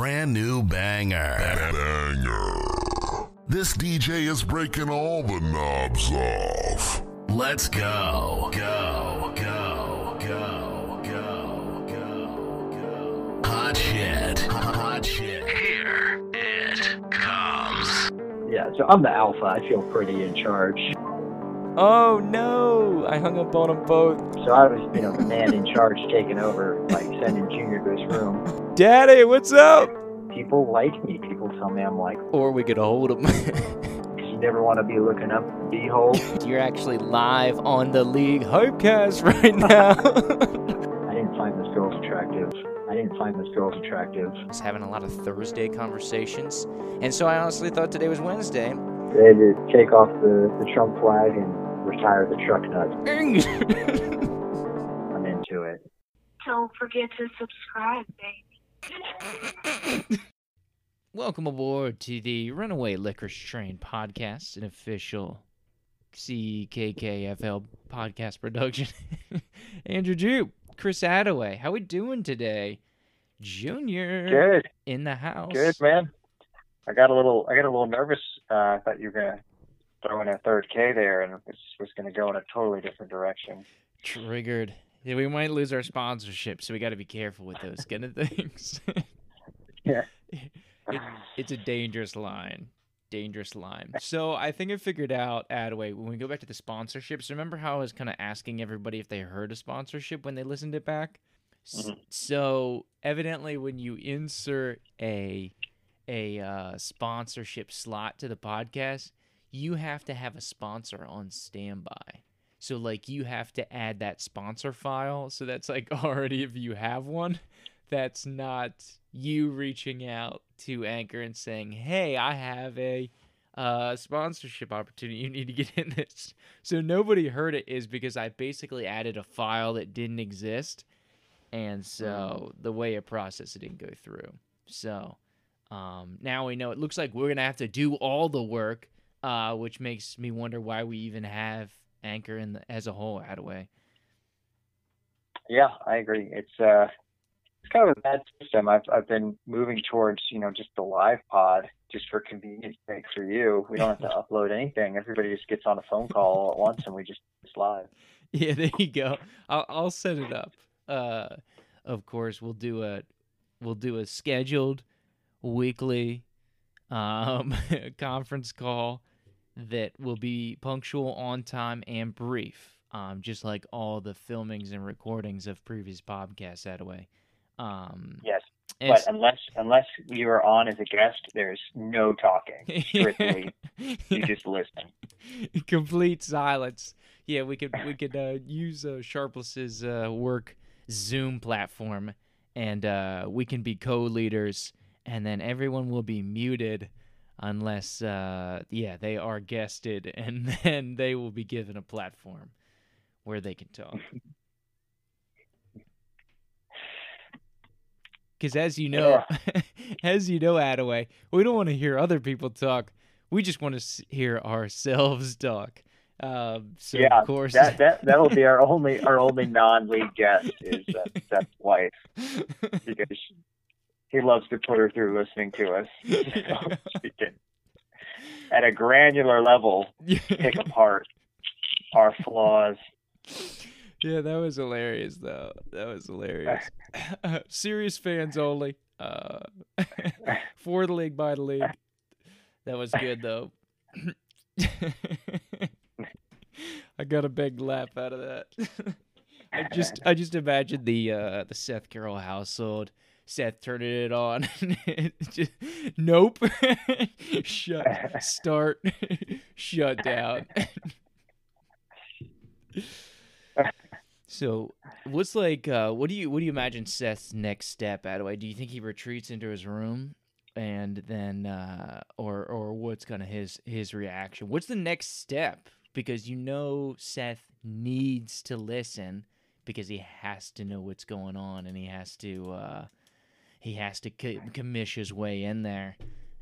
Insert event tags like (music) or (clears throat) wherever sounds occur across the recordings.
brand new banger. Banger. This DJ is breaking all the knobs off. Let's go. Go, go, go, go, go, go. Hot shit. Hot shit. Here it comes. Yeah, so I'm the alpha. I feel pretty in charge. Oh no! I hung up on them both. So I was, you know, the man in charge taking over, like sending Junior to his room. Daddy, what's up? People like me. People tell me I'm like, Or we could hold them. (laughs) you never want to be looking up the beehole. (laughs) You're actually live on the League Hopecast (laughs) right now. I didn't find this girl attractive. I didn't find this girl attractive. I was having a lot of Thursday conversations, and so I honestly thought today was Wednesday. They had to take off the, the Trump flag and retire the truck nuts. I'm into it. Don't forget to subscribe, baby. Welcome aboard to the Runaway Licorice Train podcast, an official CKKFL podcast production. (laughs) Andrew Jupe, Chris Attaway, how we doing today? Junior Good, in the house. good, man. I got a little, I got a little nervous. Uh, I thought you were gonna throw in a third K there, and it was gonna go in a totally different direction. Triggered. Yeah, we might lose our sponsorship, so we got to be careful with those kind of things. (laughs) Yeah. It, it's a dangerous line. Dangerous line. So I think I figured out, Attaway, when we go back to the sponsorships, remember how I was kind of asking everybody if they heard a sponsorship when they listened it back? Mhm. So evidently, when you insert a a uh, sponsorship slot to the podcast, you have to have a sponsor on standby. So like you have to add that sponsor file. So that's like (laughs) already if you have one, that's not you reaching out to Anchor and saying, "Hey, I have a uh, sponsorship opportunity. You need to get (laughs) in this." So nobody heard it is because I basically added a file that didn't exist, and so the way it processed it didn't go through. So um, now we know. It looks like we're gonna have to do all the work, uh, which makes me wonder why we even have Anchor in the, as a whole. Attaway. Yeah, I agree. It's uh, it's kind of a bad system. I've I've been moving towards you know just the live pod just for convenience sake for you. We don't have to (laughs) upload anything. Everybody just gets on a phone call all at once, and we just it's live. Yeah, there you go. I'll I'll set it up. Uh, of course, we'll do a we'll do a scheduled weekly um (laughs) conference call that will be punctual, on time, and brief. Um, just like all the filmings and recordings of previous podcasts that way. Um, Yes, but unless unless you are on as a guest, there's no talking. Strictly, (laughs) you just listen. complete silence. Yeah, we could we could uh, use uh, Sharpless's uh, work Zoom platform, and uh, we can be co-leaders, and then everyone will be muted unless uh, yeah they are guested, (laughs) and then they will be given a platform where they can talk. (laughs) Because as you know, (laughs) as you know, Attaway, we don't want to hear other people talk. We just want to hear ourselves talk. Um, so yeah, of course, that that that'll be our only our only non-lead guest is uh, Seth's wife because he loves to put her through listening to us. (laughs) (laughs) So she can, at a granular level, pick apart our flaws. yeah, that was hilarious, though. That was hilarious. (laughs) Serious fans only. Uh, for the league, by the league. That was good, though. I got a big laugh out of that. I just, I just imagine the uh, the Seth Carroll household. Seth turning it on. (laughs) just, nope. (laughs) Shut. (laughs) Start. Shut down. So, what's like? Uh, what do you what do you imagine Seth's next step? Attaway? Do you think he retreats into his room, and then, uh, or or what's kind of his his reaction? What's the next step? Because you know Seth needs to listen because he has to know what's going on, and he has to uh, he has to co- commish his way in there.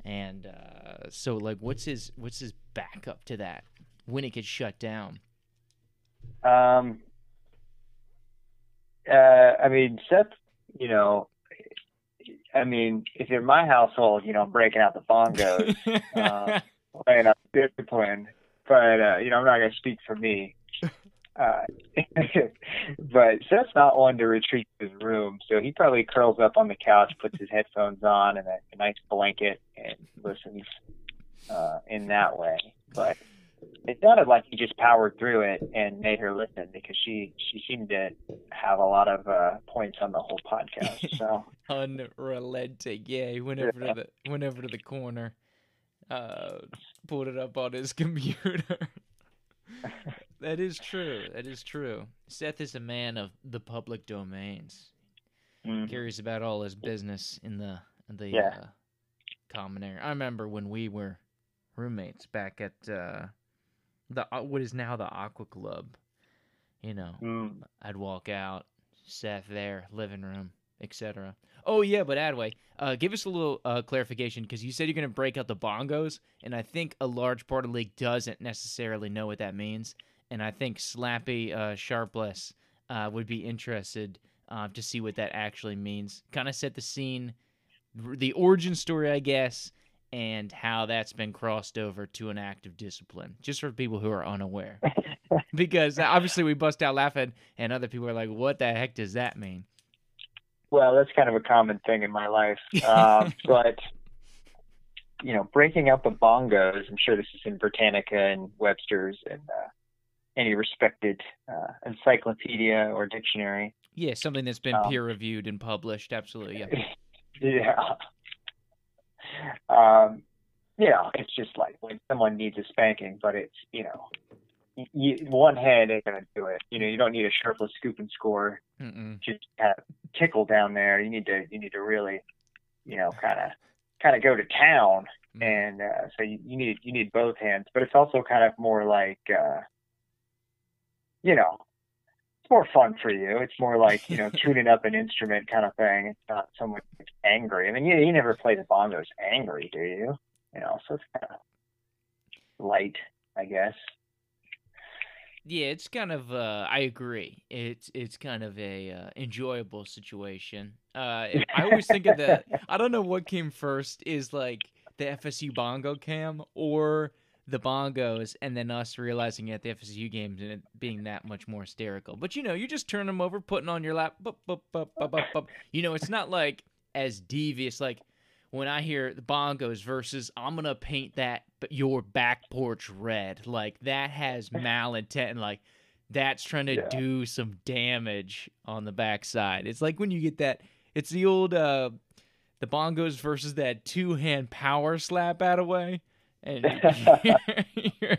And uh, so, like, what's his what's his backup to that when it gets shut down? Um, uh, I mean, Seth, you know, I mean, if in my household, you know, I'm breaking out the bongos, (laughs) uh, laying up discipline. But uh, you know, I'm not gonna speak for me. Uh, (laughs) but Seth's not one to retreat to his room, so he probably curls up on the couch, puts his headphones on, and a, a nice blanket, and listens uh, in that way. But it sounded like he just powered through it and made her listen because she she seemed to have a lot of uh, points on the whole podcast. So (laughs) Unrelenting. Yeah, he went over to the went over to the corner, uh, pulled it up on his (laughs) computer. That is true. That is true. Seth is a man of the public domains. mm, Curious about all his business in the in the Yeah. uh, common area. I remember when we were roommates back at uh, the uh, what is now the Aqua Club. You know, mm, I'd walk out, Seth there, living room, etc. Oh yeah, but Attaway, uh, give us a little uh, clarification because you said you're gonna break out the bongos, and I think a large part of the league doesn't necessarily know what that means, and I think Slappy uh, Sharpless uh, would be interested uh, to see what that actually means. Kind of set the scene, the origin story, I guess, and how that's been crossed over to an act of discipline, just for people who are unaware. (laughs) because obviously we bust out laughing, and other people are like, "What the heck does that mean?" well, that's kind of a common thing in my life. Um, (laughs) but you know, breaking out the bongos. I'm sure this is in Britannica and Webster's and uh, any respected uh, encyclopedia or dictionary. Yeah, something that's been Um, peer reviewed and published. Absolutely, yeah. (laughs) yeah. Um, yeah, it's just like when someone needs a spanking, but it's you know, you, one hand ain't gonna do it. You know, you don't need a sharpless scoop and score Mm-mm. just kind of tickle down there. You need to you need to really, you know, kind of kind of go to town. Mm. And uh, so you, you need you need both hands, but it's also kind of more like, uh, you know, it's more fun for you. It's more like you know tuning up an instrument kind of thing. It's not so much angry. I mean, you you never play the bongos angry, do you? You know, so it's kind of light, I guess. Yeah, it's kind of. Uh, I agree. It's it's kind of a uh, enjoyable situation. Uh, I always think of the. (laughs) I don't know what came first. Is like the FSU bongo cam or the bongos, and then us realizing at the FSU games and it being that much more hysterical. But you know, you just turn them over, putting on your lap. Bup, bup, bup, bup, bup, bup. You know, it's not like as devious. Like when I hear the bongos versus I'm gonna paint that your back porch red, like that has (laughs) malintent and like that's trying to Yeah. do some damage on the backside. It's like when you get that it's the old uh the bongos versus that two hand power slap out of way. And (laughs) (laughs) you're-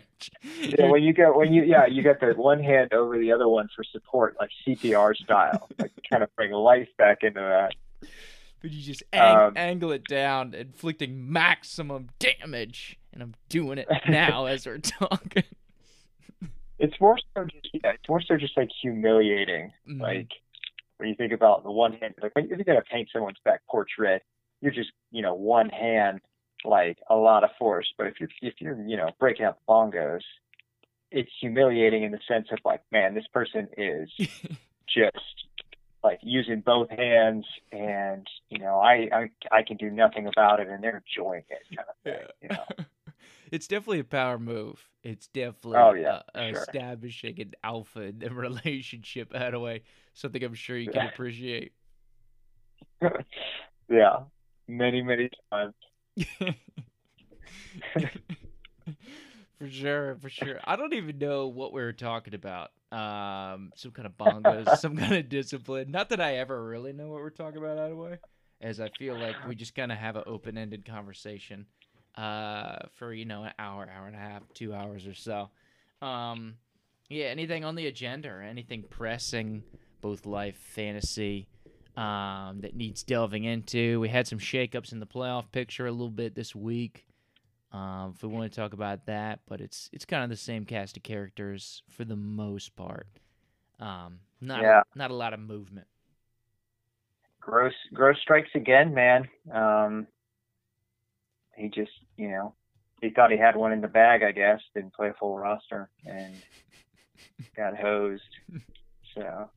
Yeah, when you get when you yeah you get the one hand over the other one for support like CPR style like kind of bring life back into that. but you just ang- Um, angle it down, inflicting maximum damage. And I'm doing it now as we're (laughs) talking. It's more so just yeah, it's more so just like humiliating. Mhm. Like when you think about the one hand, like when if you're gonna paint someone's back porch red, you're just you know one hand like a lot of force. But if you're if you're you know breaking up bongos, it's humiliating in the sense of like man, this person is (laughs) just like using both hands and you know I, I i can do nothing about it and they're enjoying it kind of thing you know (laughs) it's definitely a power move. It's definitely Oh, yeah, uh, sure. establishing an alpha in the (laughs) relationship out of way. Something I'm sure you can appreciate. yeah many many times (laughs) for sure, for sure. I don't even know what we were talking about. Um, some kind of bongos, (laughs) some kind of discipline. Not that I ever really know what we're talking about out of way, as I feel like we just kind of have an open-ended conversation, uh, for you know an hour, hour and a half, two hours or so. Um, yeah. Anything on the agenda or anything pressing, both life, fantasy, um, that needs delving into. We had some shakeups in the playoff picture a little bit this week. Um, if we want to talk about that, but it's it's kind of the same cast of characters for the most part. Um, not Yeah. not a lot of movement. gross gross strikes again man um he just you know he thought he had one in the bag i guess didn't play a full roster and (laughs) got hosed so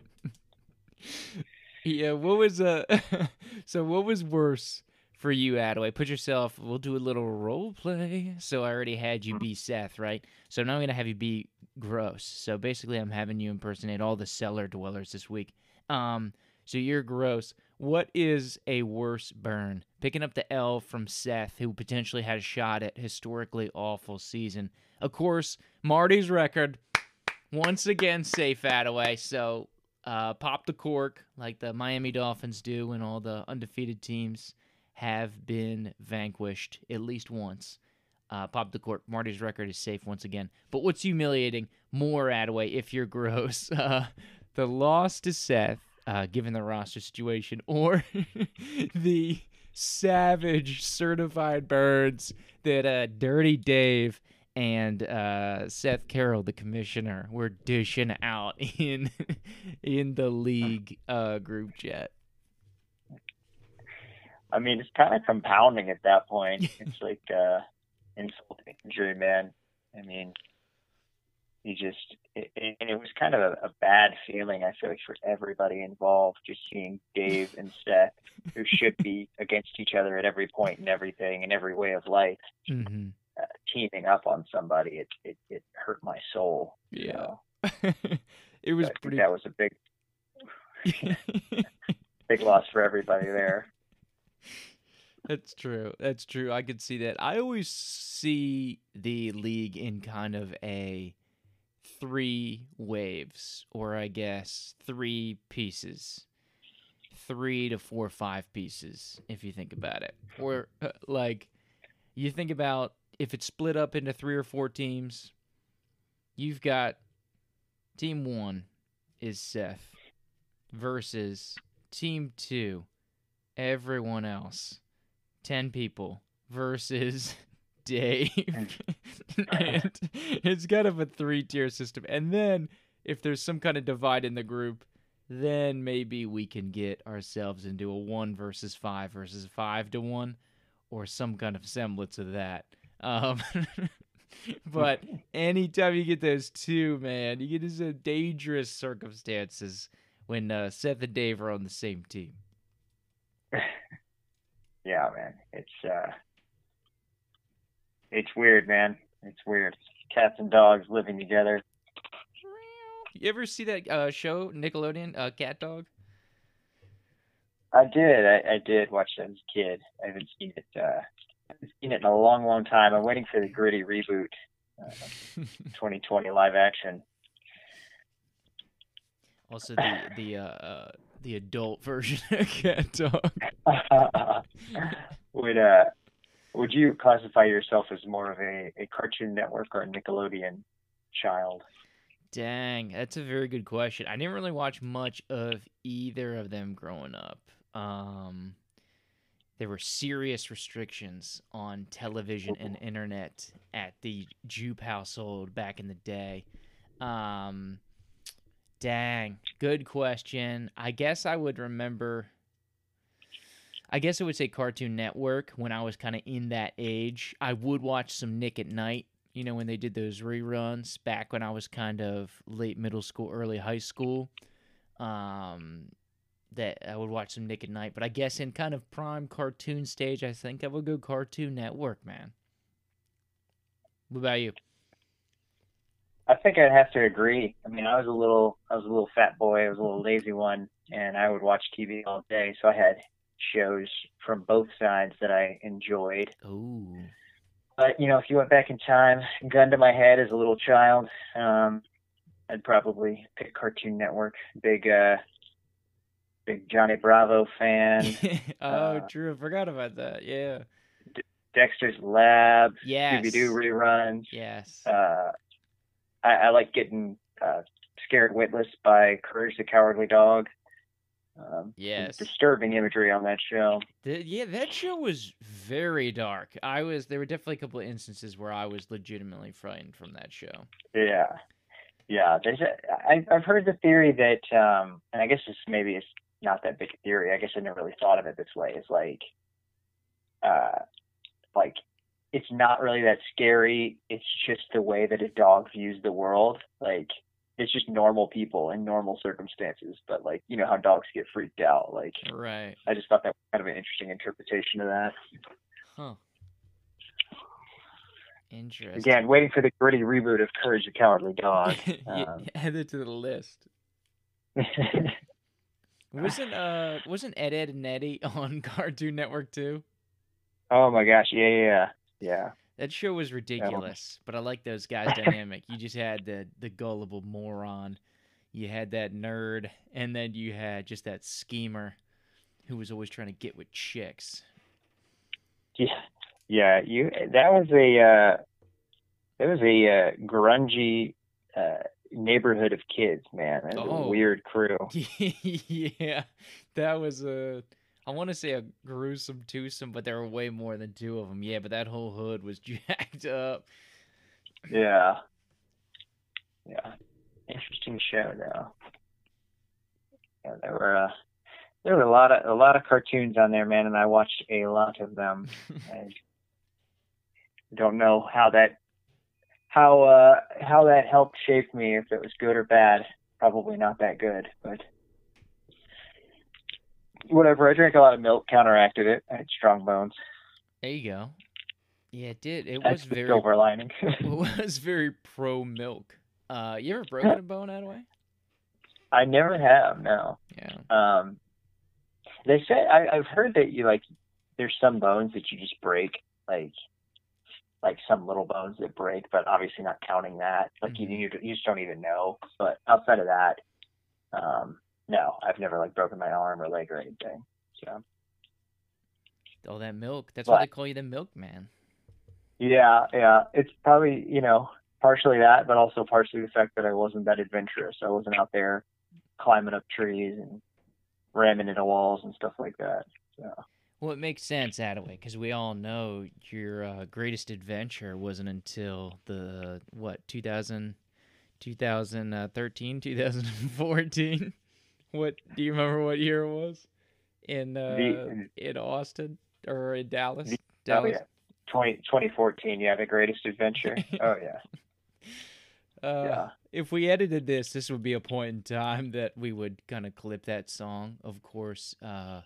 Yeah, what was uh (laughs) so what was worse for you, Attaway? Put yourself we'll do a little role play. So I already had you be Seth, right? So now I'm gonna have you be gross. So basically I'm having you impersonate all the cellar dwellers this week. Um so you're gross. What is a worse burn? Picking up the L from Seth, who potentially had a shot at historically awful season. Of course, Marty's record once again safe Attaway. So uh, pop the cork like the Miami Dolphins do when all the undefeated teams have been vanquished at least once. Uh, pop the cork. Marty's record is safe once again. But what's humiliating more, Attaway, if you're (laughs) gross? Uh, the loss to Seth, uh, given the roster situation, (laughs) or the savage certified birds that uh, Dirty Dave and uh, Seth Carroll, the commissioner, were dishing out (laughs) in in the league uh, group chat. I mean, it's kind of compounding at that point. (laughs) It's like uh, insult injury, man. I mean, you just, it, it, and it was kind of a, a bad feeling. I feel like for everybody involved, just seeing Dave and Seth, who should be (laughs) against each other at every point and everything, in every way of life, hmm uh, teaming up on somebody. It it, it hurt my soul. Yeah. know. (laughs) it was think pretty. that was a big (laughs) big loss for everybody there. That's true. That's true. I could see that. I always see the league in kind of a three waves, or I guess three pieces. Three to four, five pieces, if you think about it. Or, uh, like, you think about if it's split up into three or four teams, you've got team one is Seth versus team two, everyone else. 10 people versus (laughs) Dave. and (laughs) it's kind of a three tier system. And then if there's some kind of divide in the group, then maybe we can get ourselves into a one versus five versus five to one or some kind of semblance of that. Um, (laughs) but anytime you get those two, man, you get into dangerous circumstances when uh, Seth and Dave are on the same team. (sighs) Yeah, man. It's uh it's weird, man. It's weird. Cats and dogs living together. You ever see that uh, show Nickelodeon, uh, Cat Dog? I did. I, I did watch that as a kid. I haven't seen it. Uh, haven't seen it in a long, long time. I'm waiting for the gritty reboot, uh, (laughs) 2020 live action. also, the the uh, uh, the adult version of Cat Dog. would uh, would you classify yourself as more of a, a Cartoon Network or a Nickelodeon child? Dang, that's a very good question. I didn't really watch much of either of them growing up. Um, there were serious restrictions on television and internet at the Jupe household back in the day. Um, dang, good question. I guess I would remember. I guess I would say Cartoon Network when I was kind of in that age. I would watch some Nick at Night, you know, when they did those reruns back when I was kind of late middle school, early high school. Um, that I would watch some Nick at Night, but I guess in kind of prime cartoon stage, I think I would go Cartoon Network, man. What about you? I think I'd have to agree. I mean, I was a little, I was a little fat boy. I was a little lazy one, and I would watch TV all day. So I had shows from both sides that I enjoyed. Oh, But you know, if you went back in time, gun to my head as a little child, um, I'd probably pick Cartoon Network. Big, uh, big Johnny Bravo fan. (laughs) oh, Uh, true. I forgot about that. Yeah. Dexter's Lab, Yes. Scooby Doo reruns. Yes. Uh, I, I like getting uh, scared witless by Courage the Cowardly Dog. Um, Yes. disturbing imagery on that show. The- yeah, that show was very dark. I was there were definitely a couple of instances where I was legitimately frightened from that show. Yeah, yeah. There's a, I, I've heard the theory that, um, and I guess this maybe is not that big a theory. I guess I never really thought of it this way. Is like, uh, like it's not really that scary. It's just the way that a dog views the world. Like it's just normal people in normal circumstances. But like you know how dogs get freaked out. Like Right. I just thought that was kind of an interesting interpretation of that. Huh. Interesting. Again, waiting for the gritty reboot of Courage the Cowardly Dog. (laughs) Um, add it to the list. (laughs) Wasn't uh wasn't Ed Edd n Eddy (laughs) on Cartoon Network too? oh my gosh, yeah, yeah, yeah. yeah. That show was ridiculous, but I like those guys' (laughs) dynamic. You just had the the gullible moron, you had that nerd, and then you had just that schemer who was always trying to get with chicks. Yeah, yeah. You that was a uh, that was a uh, grungy uh, neighborhood of kids, man. Oh. a weird crew. (laughs) yeah, that was a. I want to say a gruesome twosome, but there were way more than two of them. Yeah, but that whole hood was (laughs) jacked up. Yeah, yeah. Interesting show, though. Yeah, there were uh, there were a lot of a lot of cartoons on there, man, and I watched a lot of them. (laughs) I don't know how that how uh how that helped shape me if it was good or bad. Probably not that good, but whatever. I drank a lot of milk, counteracted it. I had strong bones. There you go. Yeah, it did. It That's was very. silver lining. (laughs) It was very pro milk. Uh, you ever broken a bone that way? I never have, no. Yeah. Um, they say I, I've heard that you like there's some bones that you just break, like like some little bones that break, but obviously not counting that. Like you, you you just don't even know. But outside of that, um, no, I've never like broken my arm or leg or anything. So All that milk. That's why they call you the milkman. yeah, yeah, it's probably you know partially that, but also partially the fact that I wasn't that adventurous. I wasn't out there climbing up trees and ramming into walls and stuff like that. So. Well, it makes sense, Attaway, because we all know your uh, greatest adventure wasn't until the, what, 2000, 2013, 2014? (laughs) What, do you remember what year it was? In, uh, The- in Austin or in Dallas? The- Dallas? Oh yeah, 20, 2014. Yeah, the greatest adventure. (laughs) oh yeah, Uh, yeah. If we edited this, this would be a point in time that we would kind of clip that song. Of course, uh,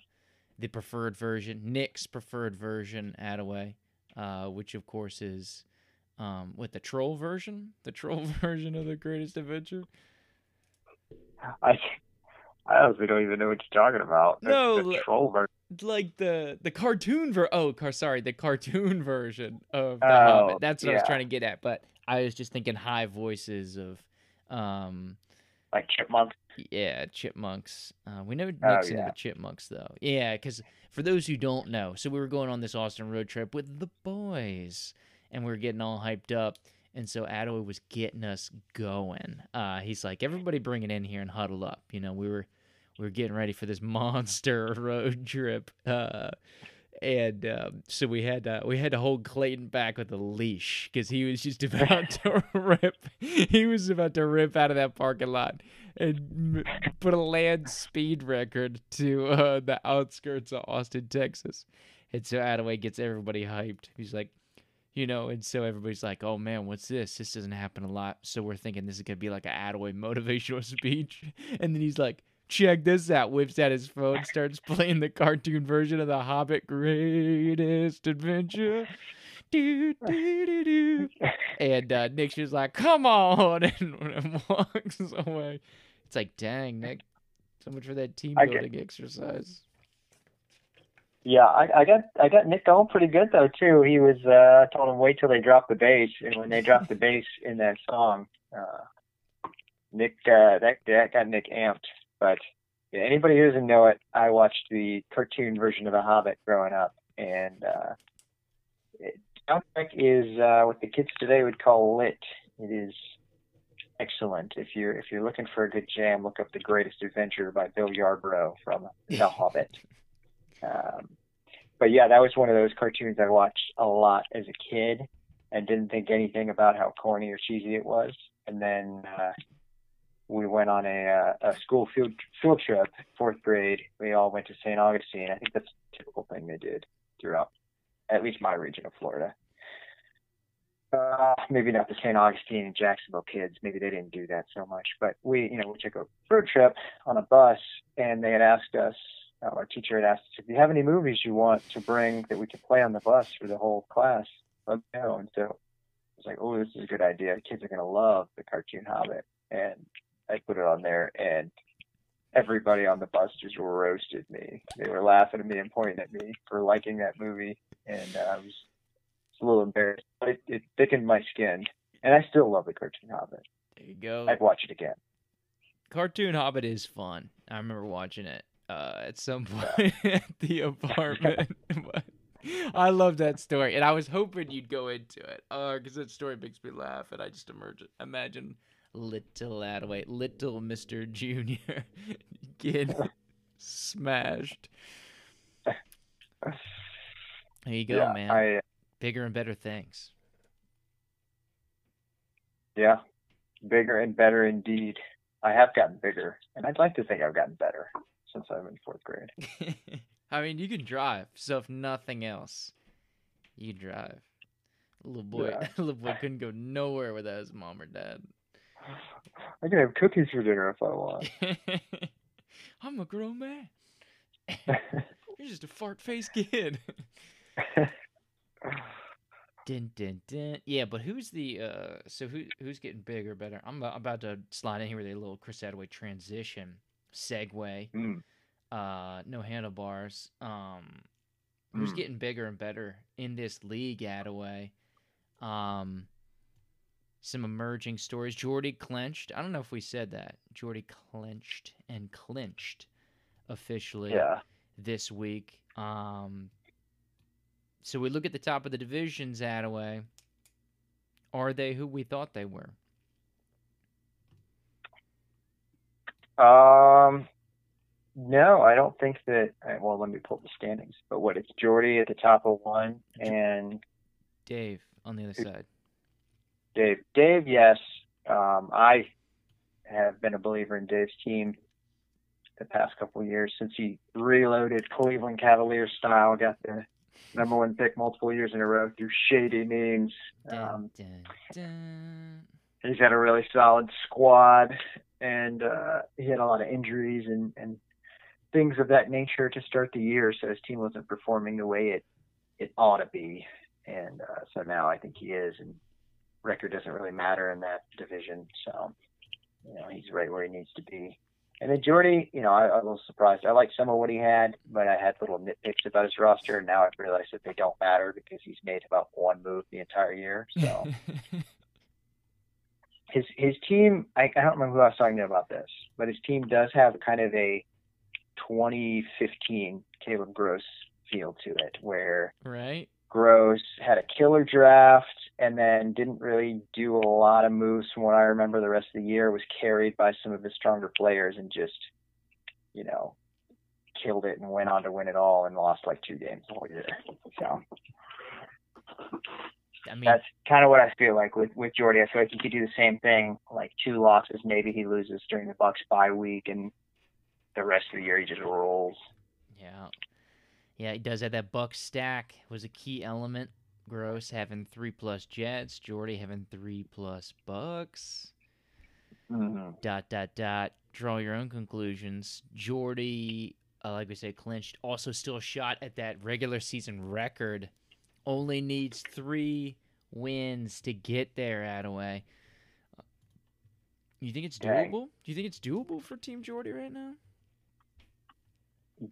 the preferred version, Nick's preferred version, Attaway, uh, which of course is um, with the troll version, (laughs) the troll (laughs) version of the Greatest Adventure. I I honestly don't even know what you're talking about. No, the li- troll version. Like the the cartoon ver oh car sorry the cartoon (laughs) version of the Oh, Hobbit. That's what I was trying to get at, but I was just thinking high voices of um like chipmunk. Yeah, chipmunks. Uh, we Nick's Oh, into yeah. the chipmunks though. Yeah, because for those who don't know, so we were going on this Austin road trip with the boys, and we were getting all hyped up. And so Addo was getting us going. Uh, he's like, everybody bring it in here and huddle up. You know, we were we were getting ready for this (laughs) monster road trip. Uh, and um, so we had to, we had to hold Clayton back with a leash because he was just (laughs) about to (laughs) rip. He was about to rip out of that parking lot and m- put a land speed record to uh, the outskirts of Austin, Texas. And so Attaway gets everybody hyped. He's like, you know, and so everybody's like, "Oh man, what's this? This doesn't happen a lot." So we're thinking this is gonna be like an Attaway (laughs) motivational speech, and then he's like, "Check this out!" Whips out his phone, starts playing the cartoon version of The Hobbit: Greatest Adventure. Do, do, do, do. And uh, Nick's just like, "Come on," and, (laughs) and walks away. It's like, dang, Nick, so much for that team I get- building exercise. Yeah, I, I got I got Nick going pretty good though too. He was uh I told him wait till they drop the bass, and when they dropped the bass in that song, uh, Nick uh, that that got Nick amped. But yeah, anybody who doesn't know it, I watched the cartoon version of The Hobbit growing up, and uh, it, soundtrack is uh, what the kids today would call lit. It is excellent. If you're if you're looking for a good jam, look up The Greatest Adventure by Bill Yarbrough from The (laughs) Hobbit. Um, but yeah, that was one of those cartoons I watched a lot as a kid and didn't think anything about how corny or cheesy it was. And then uh, we went on a, uh, a school field field trip, fourth grade. We all went to St. Augustine. I think that's a typical thing they did throughout, at least my region of Florida. uh, maybe not the St. Augustine and Jacksonville kids. Maybe they didn't do that so much. But we, you know, we took a road trip on a bus, and they had asked us. Uh, our teacher had asked us if you have any movies you want to bring that we could play on the bus for the whole class. Let me know. And so I was like, oh, this is a good idea. Kids are gonna love the cartoon Hobbit, and I put it on there, and everybody on the bus just roasted me. They were laughing at me and pointing at me for liking that movie, and uh, I was a little embarrassed, but it, it thickened my skin. And I still love the cartoon Hobbit. There you go. I'd watch it again. Cartoon Hobbit is fun. I remember watching it uh, at some point (laughs) at the apartment. (laughs) I love that story, and I was hoping you'd go into it because that story makes me laugh, and I just emerge, imagine little Attaway, little Mister Junior, (laughs) getting smashed. There you go, yeah, man. I Bigger and better things. yeah, bigger and better indeed. I have gotten bigger, and I'd like to think I've gotten better since I'm in fourth grade. (laughs) I mean, you can drive, so if nothing else, you drive. Little boy, Yeah. (laughs) little boy couldn't go nowhere without his mom or dad. I can have cookies for dinner if I want. (laughs) I'm a grown man. (laughs) You're just a fart faced kid. (laughs) Dun, dun, dun. Yeah, but who's the uh? So who who's getting bigger, better? I'm about to slide in here with a little Chris Attaway transition segue. Mm. Uh, no handlebars. Um, who's Mm. getting bigger and better in this league, Attaway? Um, some emerging stories. Jordy clenched. I don't know if we said that. Jordy clenched and clinched officially Yeah. this week. Um, so we look at the top of the divisions, Attaway. Are they who we thought they were? Um, no, I don't think that. Well, let me pull the standings. But what? It's Jordy at the top of one, and Dave on the other side. Dave. Dave, yes. Um, I have been a believer in Dave's team the past couple of years since he reloaded Cleveland Cavaliers style, got the number one pick multiple years in a row through shady means. Um, Dun, dun, dun. he's got a really solid squad, and uh, he had a lot of injuries and, and things of that nature to start the year. So his team wasn't performing the way it it ought to be, and uh, so now I think he is. And record doesn't really matter in that division. So you know he's right where he needs to be. And then Jordy, you know, I, I was a little surprised. I liked some of what he had, but I had little nitpicks about his roster, and now I've realized that they don't matter because he's made about one move the entire year. So (laughs) his his team I, I don't remember who I was talking to about this, but his team does have kind of a 2015 Caleb Gross feel to it, where right? Gross had a killer draft and then didn't really do a lot of moves from what I remember the rest of the year, was carried by some of his stronger players and just, you know, killed it and went on to win it all and lost like two games all year. So I mean, that's kind of what I feel like with with Jordy. I feel like he could do the same thing, like two losses, maybe he loses during the Bucks bye week, and the rest of the year he just rolls. yeah, yeah. He does have that buck stack was a key element. Gross having three plus Jets, Jordy having three plus Bucks. Mm-hmm. dot dot dot draw your own conclusions jordy uh, like we said clinched also still shot at that regular season record only needs three wins to get there Attaway. you think it's Dang. doable do you think it's doable for team jordy right now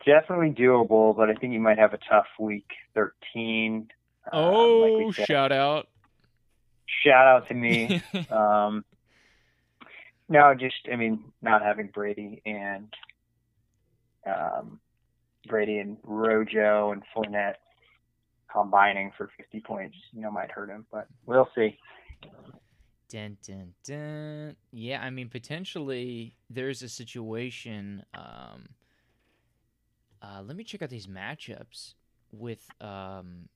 Definitely doable, but I think he might have a tough week 13. Um, like oh we shout out shout out to me. (laughs) um, no, just I mean, not having Brady and um, Brady and Rojo and Fournette combining for 50 points, you know, might hurt him, but we'll see. Dun, dun, dun. Yeah, I mean, potentially there's a situation. Um, uh, let me check out these matchups with um,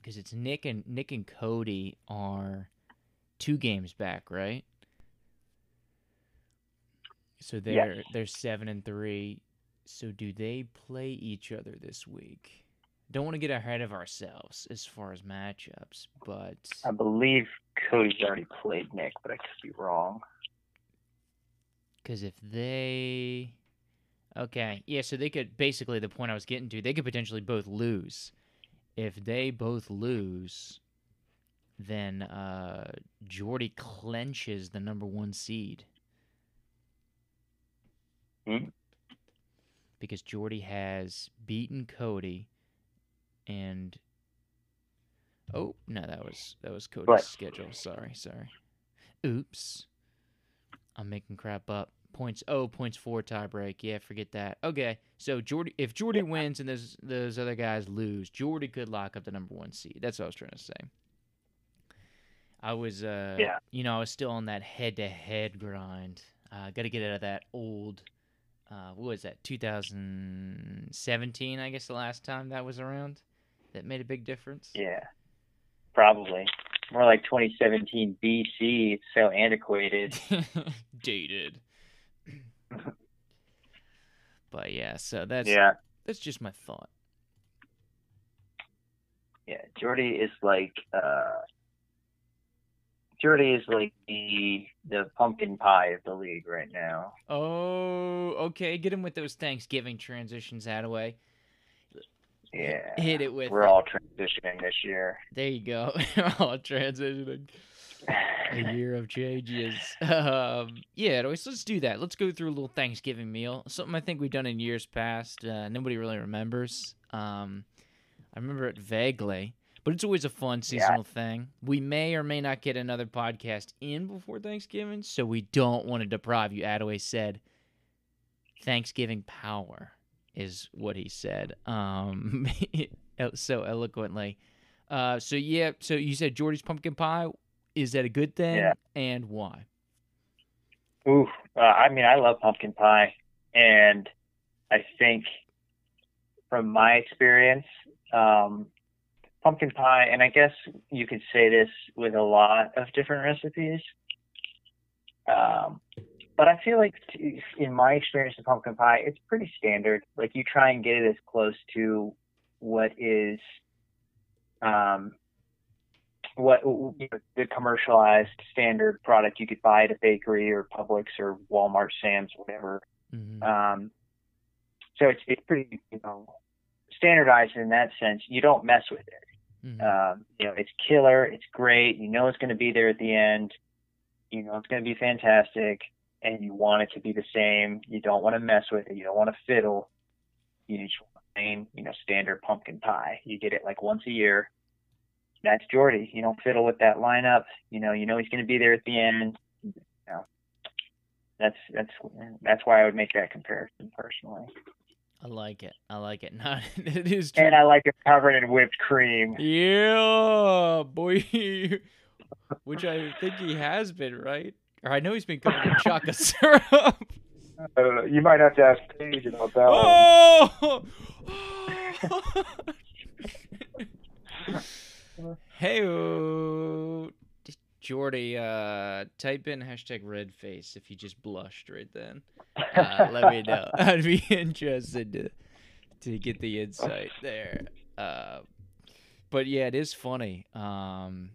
because it's Nick and Nick and Cody are two games back, right? So they're Yes. they're seven and three. So do they play each other this week? don't want to get ahead of ourselves as far as matchups, but I believe Cody's already played Nick, but I could be wrong. because if they, okay, yeah, so they could basically the point I was getting to, they could potentially both lose. If they both lose, then uh, Jordy clenches the number one seed. Hmm. Because Jordy has beaten Cody, and oh no, that was that was Cody's schedule. Sorry, sorry. Oops, I'm making crap up. Points. Oh, points four tiebreak. Yeah, forget that. Okay, so Jordy, if Jordy wins and those those other guys lose, Jordy could lock up the number one seed. That's what I was trying to say. I was, uh, Yeah. you know, I was still on that head-to-head grind. Uh, Got to get out of that old. Uh, what was that? 2017, I guess, the last time that was around. That made a big difference. Yeah, probably more like 2017 BC. It's so antiquated. (laughs) Dated. (laughs) but yeah, so that's yeah, that's just my thought. yeah. Jordy is like uh, Jordy is like the the pumpkin pie of the league right now. Oh, okay. Get him with those Thanksgiving transitions out of the way. Yeah, Hit it with. we're all transitioning this year. There you go. (laughs) We're all transitioning. A year of changes. (laughs) Um, yeah, anyways, let's do that. Let's go through a little Thanksgiving meal. Something I think we've done in years past. Uh, nobody really remembers. Um, I remember it vaguely, but it's always a fun Yeah. seasonal thing. We may or may not get another podcast in before Thanksgiving, so we don't want to deprive you. Attaway said, "Thanksgiving power." Is what he said. Um, (laughs) so eloquently. Uh, so yeah, so you said Jordy's pumpkin pie. Is that a good thing? Yeah. And why? Ooh, uh, I mean, I love pumpkin pie, and I think from my experience, um, pumpkin pie, and I guess you could say this with a lot of different recipes. Um, but I feel like, t- in my experience with pumpkin pie, it's pretty standard. Like you try and get it as close to what is, um, what you know, the commercialized standard product you could buy at a bakery or Publix or Walmart, Sam's, whatever. Mhm. Um, so it's it's pretty you know standardized in that sense. You don't mess with it. Mhm. Um, you know, it's killer. It's great. You know it's going to be there at the end. You know it's going to be fantastic, and you want it to be the same. You don't want to mess with it. You don't want to fiddle. You just want plain, you know, standard pumpkin pie. You get it like once a year. That's Jordy. You don't fiddle with that lineup. You know, you know he's going to be there at the end. You know, that's that's that's why I would make that comparison personally. I like it. I like it. (laughs) Not it is true. And I like it covered in whipped cream. yeah, boy. Which I think he has been, right? Or I know he's been covered in (laughs) chocolate syrup. I don't know. You might have to ask Paige about that one. Oh! (laughs) hey, Jordy, uh, type in hashtag red face if you just blushed right then. Uh, let me know. (laughs) I'd be interested to to get the insight there. Uh, but yeah, it is funny. Um,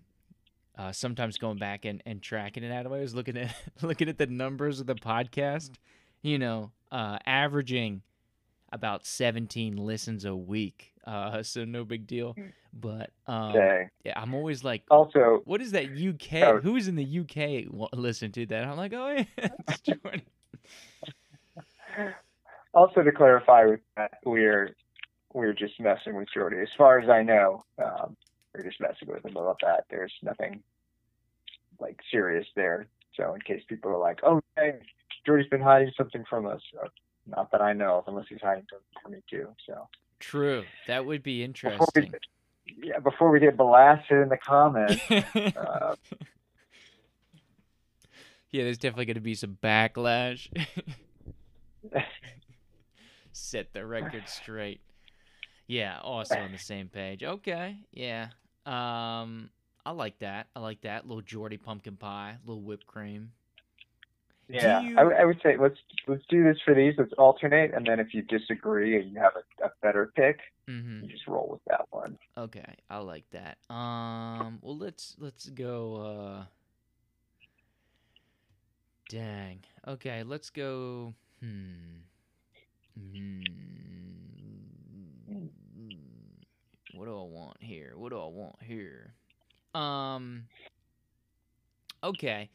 uh, sometimes going back and, and tracking it out of I was looking at (laughs) looking at the numbers of the podcast. You know, uh, averaging about 17 listens a week. Uh, (laughs) so no big deal. But um, yeah, I'm always like, Also, what is that UK? Oh. Who's in the UK wa- listen to that? I'm like, oh yeah, (laughs) it's (laughs) Jordan. also to clarify with that, we're we're just messing with Jordy. As far as I know, um, we're just messing with him about that. There's nothing like serious there. So in case people are like, "Oh, hey, Jordy's been hiding something from us," uh, not that I know of, unless he's hiding me too. So True. That would be before we, interesting. yeah, before we get blasted in the comments, (laughs) uh, yeah, there's definitely going to be some backlash. (laughs) Set the record straight. Yeah, also on the same page. Okay, yeah. Um, I like that. I like that little Jordy pumpkin pie, little whipped cream. Yeah, you- I, I would say let's let's do this for these. Let's alternate, and then if you disagree and you have a, a better pick, mm-hmm. you just roll with that one. Okay, I like that. Um, well, let's let's go. Uh, dang. Okay, let's go. Hmm. Hmm. What do I want here? What do I want here? Um. Okay,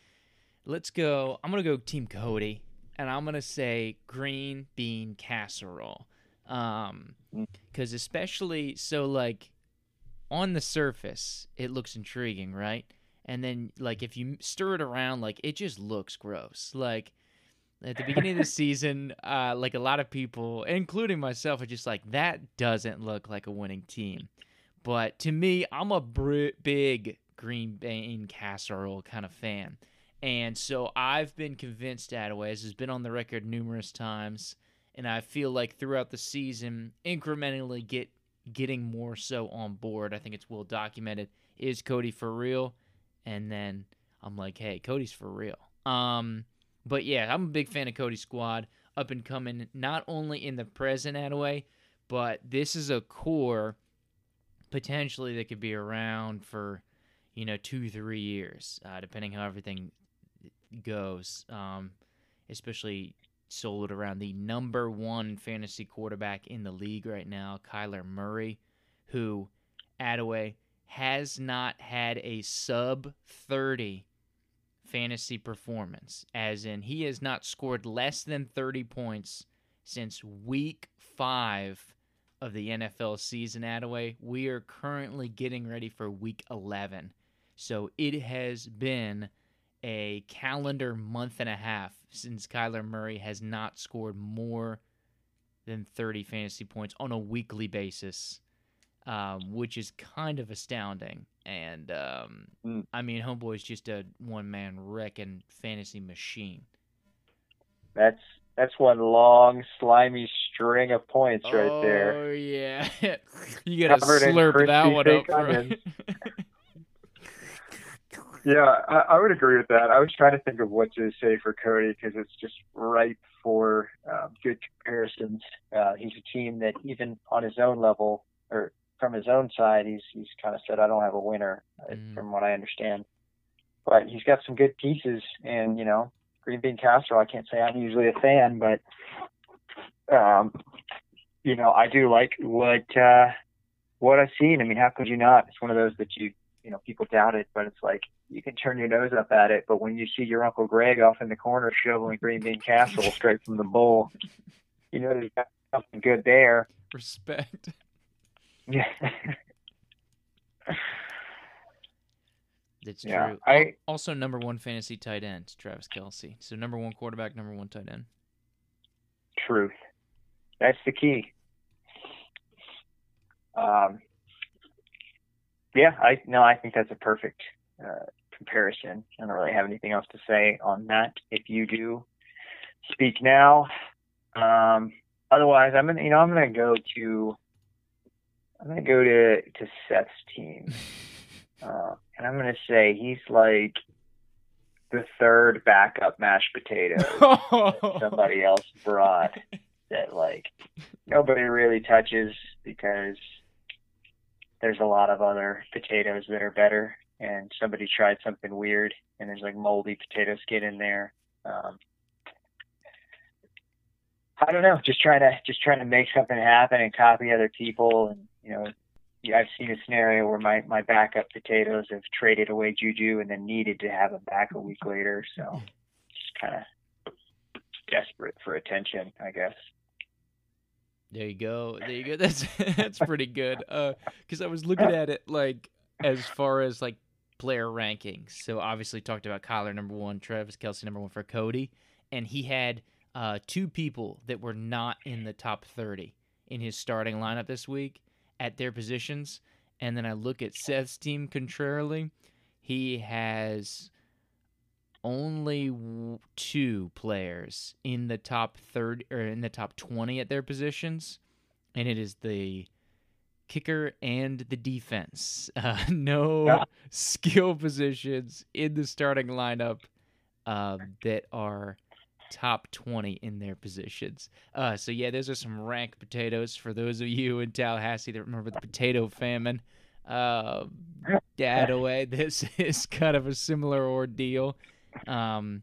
let's go. I'm gonna go Team Cody, and I'm gonna say green bean casserole. Um, because especially so like on the surface it looks intriguing right and then like if you stir it around like it just looks gross like at the beginning of the (laughs) season uh like a lot of people including myself are just like that doesn't look like a winning team but to me i'm a br- big green bean casserole kind of fan and so i've been convinced Attaway, as has been on the record numerous times and I feel like throughout the season, incrementally get getting more so on board. I think it's well documented. Is Cody for real? And then I'm like, hey, Cody's for real. Um, but yeah, I'm a big fan of Cody's squad, up and coming, not only in the present Attaway, but this is a core potentially that could be around for, you know, two three years, uh, depending how everything goes. Um, especially sold around the number one fantasy quarterback in the league right now, Kyler Murray, who, Attaway, has not had a sub 30 fantasy performance, as in he has not scored less than 30 points since week five of the NFL season, Attaway. We are currently getting ready for week 11. So it has been a calendar month and a half since Kyler Murray has not scored more than 30 fantasy points on a weekly basis, um, which is kind of astounding. And um, Mm. I mean, Homeboy's just a one man wrecking fantasy machine. That's that's one long slimy string of points right there. Oh, yeah. (laughs) you got to Covered slurp that one up. (laughs) fake bro. onions. Yeah, I, I would agree with that. I was trying to think of what to say for Cody because it's just ripe for um, good comparisons. Uh, he's a team that even on his own level or from his own side, he's he's kind of said, "I don't have a winner," uh, Mm. from what I understand. But he's got some good pieces, and you know, Green Bean Castro. I can't say I'm usually a fan, but um, you know, I do like what uh, what I've seen. I mean, how could you not? It's one of those that you you know people doubt it, but it's like you can turn your nose up at it. But when you see your Uncle Greg off in the corner shoveling green bean casserole straight from the bowl, you know there's got something good there. Respect. (laughs) Yeah, That's Yeah, true. I- also number one fantasy tight end, Travis Kelce. So number one quarterback, number one tight end. truth. That's the key. Um, yeah, I no, I think that's a perfect uh, comparison. I don't really have anything else to say on that. If you do, speak now. Um, otherwise, I'm gonna, you know, I'm gonna go to, I'm gonna go to to Seth's team, (laughs) uh, and I'm gonna say he's like the third backup mashed potato that (laughs) somebody else brought that like nobody really touches because there's a lot of other potatoes that are better and somebody tried something weird and there's like moldy potato skin in there um i don't know just trying to just trying to make something happen and copy other people and you know I've seen a scenario where my, my backup potatoes have traded away Juju and then needed to have him back a week later. So just kind of desperate for attention, I guess. There you go. There you go. (laughs) That's that's pretty good. Uh, because I was looking at it like as far as like player rankings. So obviously talked about Kyler number one, Travis Kelce number one for Cody, and he had uh two people that were not in the top thirty in his starting lineup this week at their positions. And then I look at Seth's team contrarily. He has only two players in the top 30 or in the top 20 at their positions and it is the kicker and the defense (laughs) uh, no Yeah. skill positions in the starting lineup uh, that are top 20 in their positions. Uh, so, yeah, those are some rank potatoes for those of you in Tallahassee that remember the potato famine. Uh, dad away. (laughs) This is kind of a similar ordeal. Um,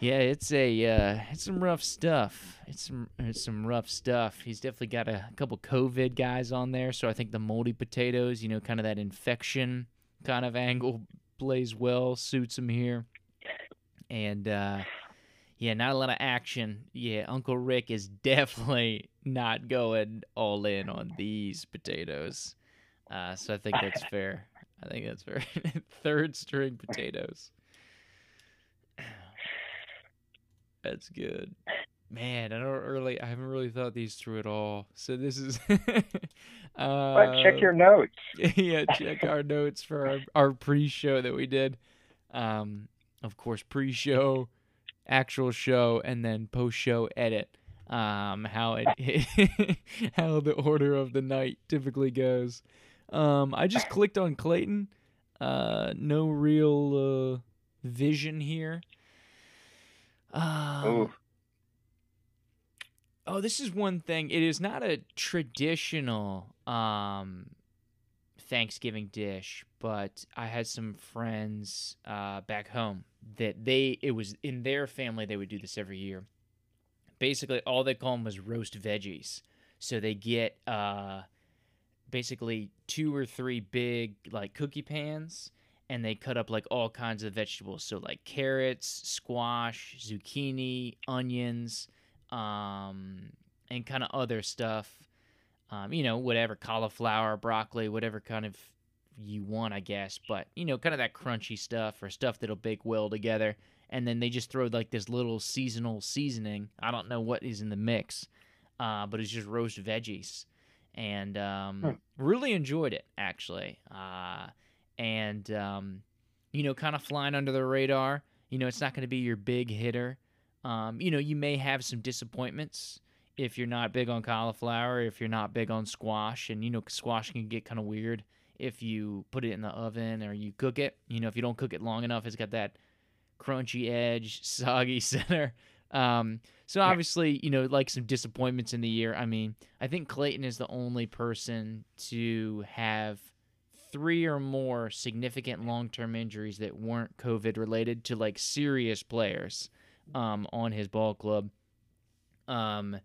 yeah, it's a uh, it's some rough stuff. It's some it's some rough stuff. He's definitely got a couple COVID guys on there, so I think the moldy potatoes, you know, kind of that infection kind of angle plays well, suits him here. And uh, yeah, not a lot of action. Yeah, Uncle Rick is (laughs) definitely not going all in on these potatoes. Uh, so I think that's (laughs) fair. I think that's fair. (laughs) Third string potatoes. That's good. Man, I don't really I haven't really thought these through at all. So this is (laughs) uh But check your notes. (laughs) yeah, check our notes for our, our pre-show that we did. Um of course pre-show, actual show and then post-show edit. Um how it (laughs) how the order of the night typically goes. Um I just clicked on Clayton. Uh no real uh vision here. Um, Oh, this is one thing. It is not a traditional um, Thanksgiving dish, but I had some friends uh, back home that they it was in their family they would do this every year. Basically, all they call them was roast veggies. So they get uh, basically two or three big like cookie pans and they cut up like all kinds of vegetables. So like carrots, squash, zucchini, onions, um, and kind of other stuff. Um, you know, whatever cauliflower, broccoli, whatever kind of you want, I guess. But you know, kind of that crunchy stuff or stuff that'll bake well together. And then they just throw like this little seasonal seasoning. I don't know what is in the mix, uh, but it's just roast veggies, and um, Hmm. really enjoyed it actually. Uh, and um, you know, kind of flying under the radar. You know, it's not going to be your big hitter. Um, you know, you may have some disappointments if you're not big on cauliflower, if you're not big on squash, and you know, squash can get kind of weird if you put it in the oven or you cook it. You know, if you don't cook it long enough, it's got that crunchy edge, (laughs) soggy center. Um, so obviously, you know, like some disappointments in the year. I mean, I think Clayton is the only person to have three or more significant long-term injuries that weren't COVID related to like serious players um, on his ball club. Um,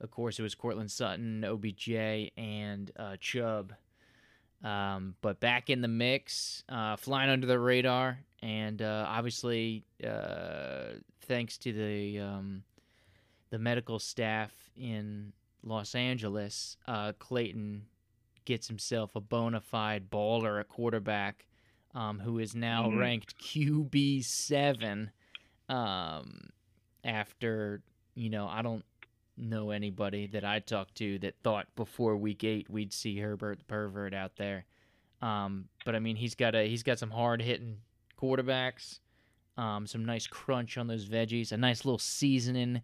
of course, it was Courtland Sutton, OBJ, and uh, Chubb. Um, but back in the mix, uh, flying under the radar, and uh, obviously, uh, thanks to the um, the medical staff in Los Angeles, uh, Clayton gets himself a bona fide baller a quarterback, um, who is now Mhm. ranked QB seven. Um, after you know, I don't know anybody that I talked to that thought before week eight we'd see Herbert the pervert out there. Um, but I mean, he's got a he's got some hard hitting quarterbacks, um, some nice crunch on those veggies, a nice little seasoning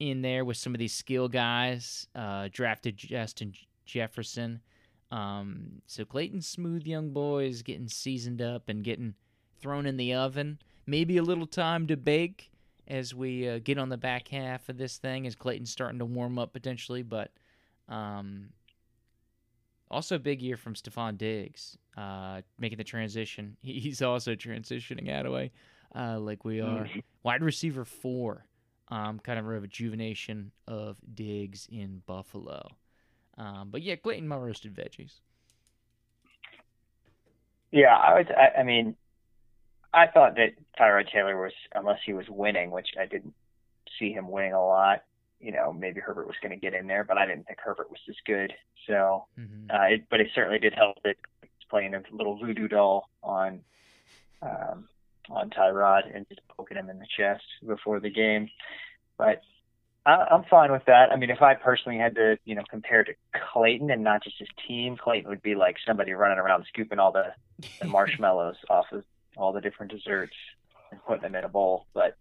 in there with some of these skill guys. Uh, drafted Justin Jefferson. Um, so Clayton's smooth young boy is getting seasoned up and getting thrown in the oven. Maybe a little time to bake as we uh, get on the back half of this thing as Clayton's starting to warm up potentially, but um, also a big year from Stefon Diggs, uh, making the transition. (laughs) He's also transitioning out of way, uh, like we are. Wide receiver four, um, kind of a rejuvenation of Diggs in Buffalo. Um, but yeah, Clayton, my roasted veggies. Yeah, I was. I, I mean, I thought that Tyrod Taylor was, unless he was winning, which I didn't see him winning a lot. You know, maybe Herbert was going to get in there, but I didn't think Herbert was as good. So, hmm uh, it, but it certainly did help that he was playing a little voodoo doll on um, on Tyrod and just poking him in the chest before the game. But I, I'm fine with that. I mean, if I personally had to, you know, compare to Clayton and not just his team, Clayton would be like somebody running around scooping all the, the marshmallows (laughs) off of all the different desserts and putting them in a bowl. But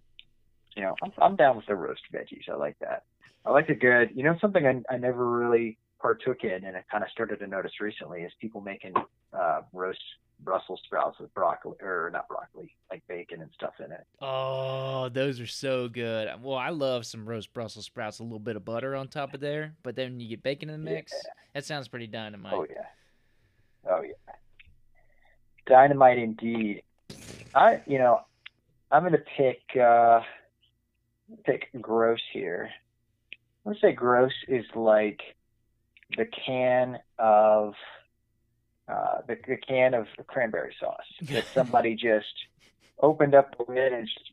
you know, I'm I'm down with the roast veggies. I like that. I like it good. You know, something I I never really partook in, and I kind of started to notice recently is people making uh, roast Brussels sprouts with broccoli or not broccoli, like bacon and stuff in it. Oh, those are so good. Well, I love some roast Brussels sprouts, a little bit of butter on top of there, but then you get bacon in the mix. That sounds pretty dynamite. Oh yeah. Oh yeah. Dynamite indeed. I you know, I'm gonna pick uh pick gross here. I'm gonna say gross is like the can of uh the, the can of cranberry sauce (laughs) that somebody just opened up the lid and just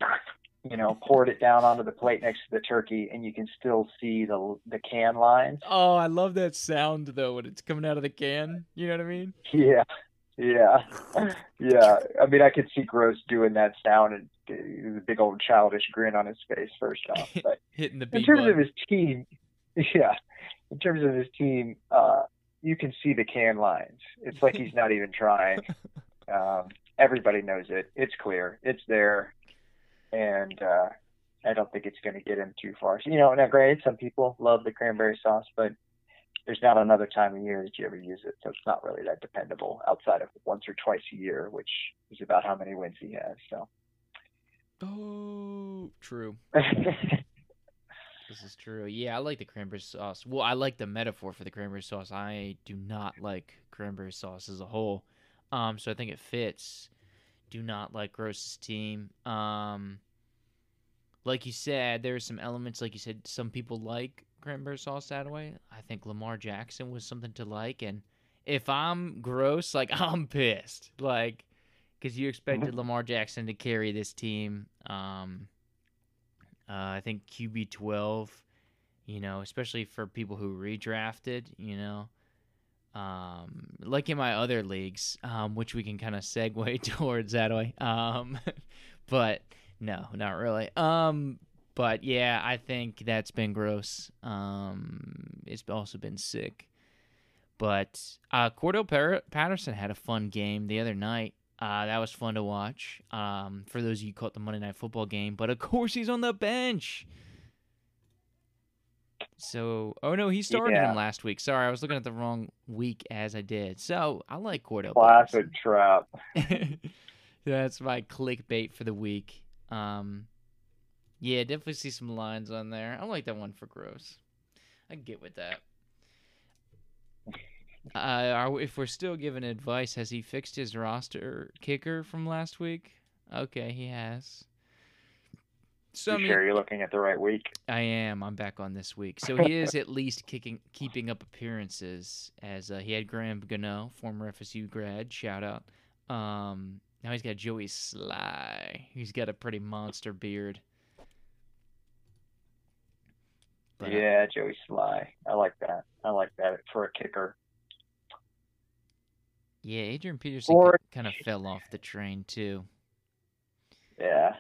you know poured it down onto the plate next to the turkey and you can still see the the can lines. Oh, I love that sound though when it's coming out of the can. You know what I mean? (laughs) Yeah, yeah, yeah. I mean, I could see Gross doing that sound and uh, the big old childish grin on his face first off. (laughs) But Hitting the in terms button. of his team, yeah, in terms of his team, uh, you can see the can lines. It's like he's not even trying. (laughs) Um, everybody knows it. It's clear. It's there, and uh, I don't think it's going to get him too far. So, you know, now granted, some people love the cranberry sauce, but there's not another time of year that you ever use it, so it's not really that dependable outside of once or twice a year, which is about how many wins he has. So. Oh, true. (laughs) This is true. Yeah, I like the cranberry sauce. Well, I like the metaphor for the cranberry sauce. I do not like cranberry sauce as a whole. Um, so I think it fits. Do not like Gross's team. Um, like you said, there are some elements. Like you said, some people like cranberry sauce that way. I think Lamar Jackson was something to like, and if I'm gross, like (laughs) I'm pissed, like because you expected (laughs) Lamar Jackson to carry this team. Um, uh, I think QB twelve, you know, especially for people who redrafted, you know, um, like in my other leagues, um, which we can kind of segue (laughs) towards that way. Um, (laughs) but no, not really. Um, but yeah, I think that's been gross. Um, it's also been sick. But uh, Cordarrelle Patterson had a fun game the other night. Uh, that was fun to watch. Um, for those of you who caught the Monday Night Football game, but of (laughs) course he's on the bench. So, oh no, he started Yeah. him last week. Sorry, I was looking at the wrong week as I did. So I like Cordarrelle. Classic trap. (laughs) That's my clickbait for the week. Um, yeah, definitely see some lines on there. I like that one for gross. I can get with that. Uh, are, if we're still giving advice, has he fixed his roster kicker from last week? Okay, he has. So I You mean, sure you're looking at the right week? I am. I'm back on this week, so he is at least kicking, keeping up appearances. As uh, he had Graham Gano, former FSU grad, shout out. Um, now he's got Joey Slye. He's got a pretty monster beard. But, uh, yeah, Joey Slye. I like that. I like that for a kicker. Yeah. Adrian Peterson Or- kind of fell off the train too. Yeah.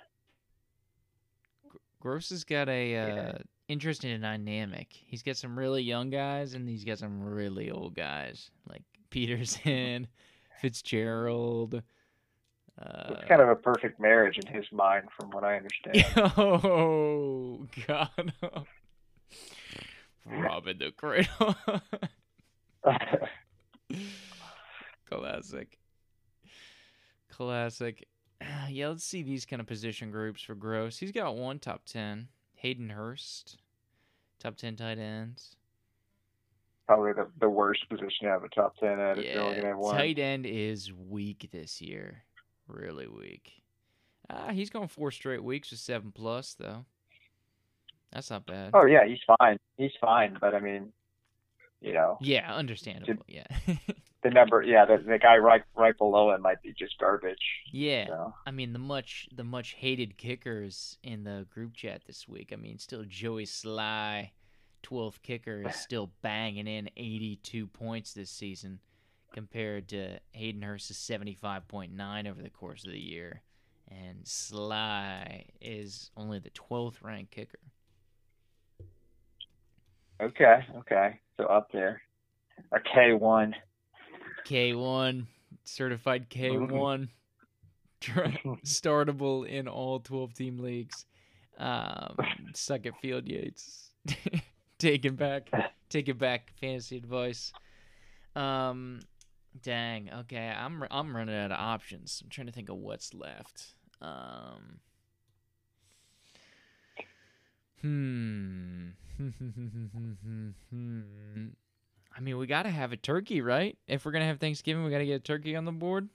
Gross has got a uh, Yeah. interesting dynamic. He's got some really young guys, and he's got some really old guys like Peterson, (laughs) Fitzgerald. Uh, It's kind of a perfect marriage in his mind, from what I understand. (laughs) oh God, (laughs) Robin the Cradle, classic, classic. (clears throat) Yeah, let's see these kind of position groups for Gross. He's got one top ten. Hayden Hurst, top ten tight ends. Probably the, the worst position to have a top ten at if you're gonna Yeah, have one. tight end is weak this year, really weak. Ah, he's going four straight weeks with seven plus though. That's not bad. Oh yeah, he's fine. He's fine, but I mean, you know, Yeah, understandable. Yeah, (laughs) the number, yeah, the, the guy right right below him might be just garbage. yeah. So. I mean the much the much hated kickers in the group chat this week. I mean, still Joey Slye, twelfth kicker, is (sighs) still banging in eighty two points this season, compared to Hayden Hurst's seventy five point nine over the course of the year, and Slye is only the twelfth ranked kicker. Okay, okay, so up there, a K one. K one, certified K one, (laughs) (laughs) startable in all twelve team leagues. Um, (laughs) suck at Field Yates. take it back, Take it back fantasy advice. Um, Dang. Okay, I'm I'm running out of options. I'm trying to think of what's left. Um. Hmm. I mean, we got to have a turkey, right? If we're gonna have Thanksgiving, we got to get a turkey on the board.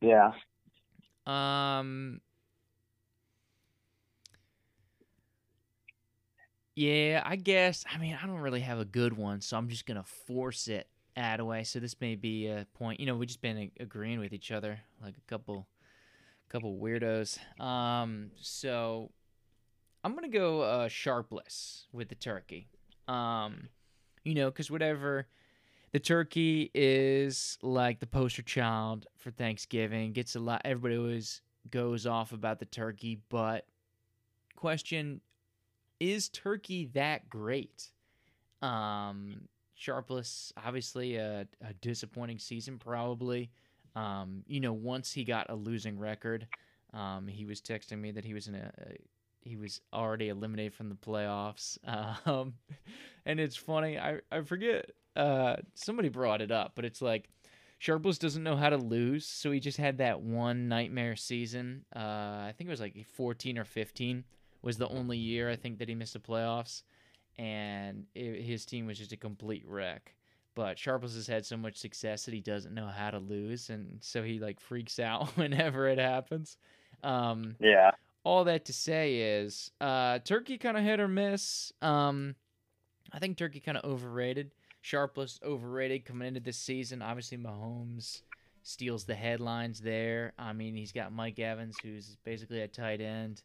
Yeah. Um. Yeah, I guess. I mean, I don't really have a good one, so I'm just gonna force it Attaway. So this may be a point. You know, we've just been agreeing with each other like a couple, couple weirdos. Um. So I'm gonna go uh, sharpless with the turkey. Um, you know, because whatever the turkey is like the poster child for Thanksgiving. Gets a lot. Everybody always goes off about the turkey, but question: Is turkey that great? Um, Sharpless, obviously a, a disappointing season, probably. Um, you know, once he got a losing record, um, he was texting me that he was in a, a he was already eliminated from the playoffs. (laughs) Um, and it's funny, I, I forget, uh, somebody brought it up, but it's like Sharpless doesn't know how to lose. So he just had that one nightmare season. Uh, I think it was like 14 or 15 was the only year I think that he missed the playoffs. And it, his team was just a complete wreck. But Sharpless has had so much success that he doesn't know how to lose. And so he like freaks out (laughs) whenever it happens. Um, Yeah. All that to say is uh, Turkey kind of hit or miss. Um, I think Turkey kind of overrated. Sharpless overrated coming into this season. Obviously, Mahomes steals the headlines there. I mean, he's got Mike Evans, who's basically a tight end,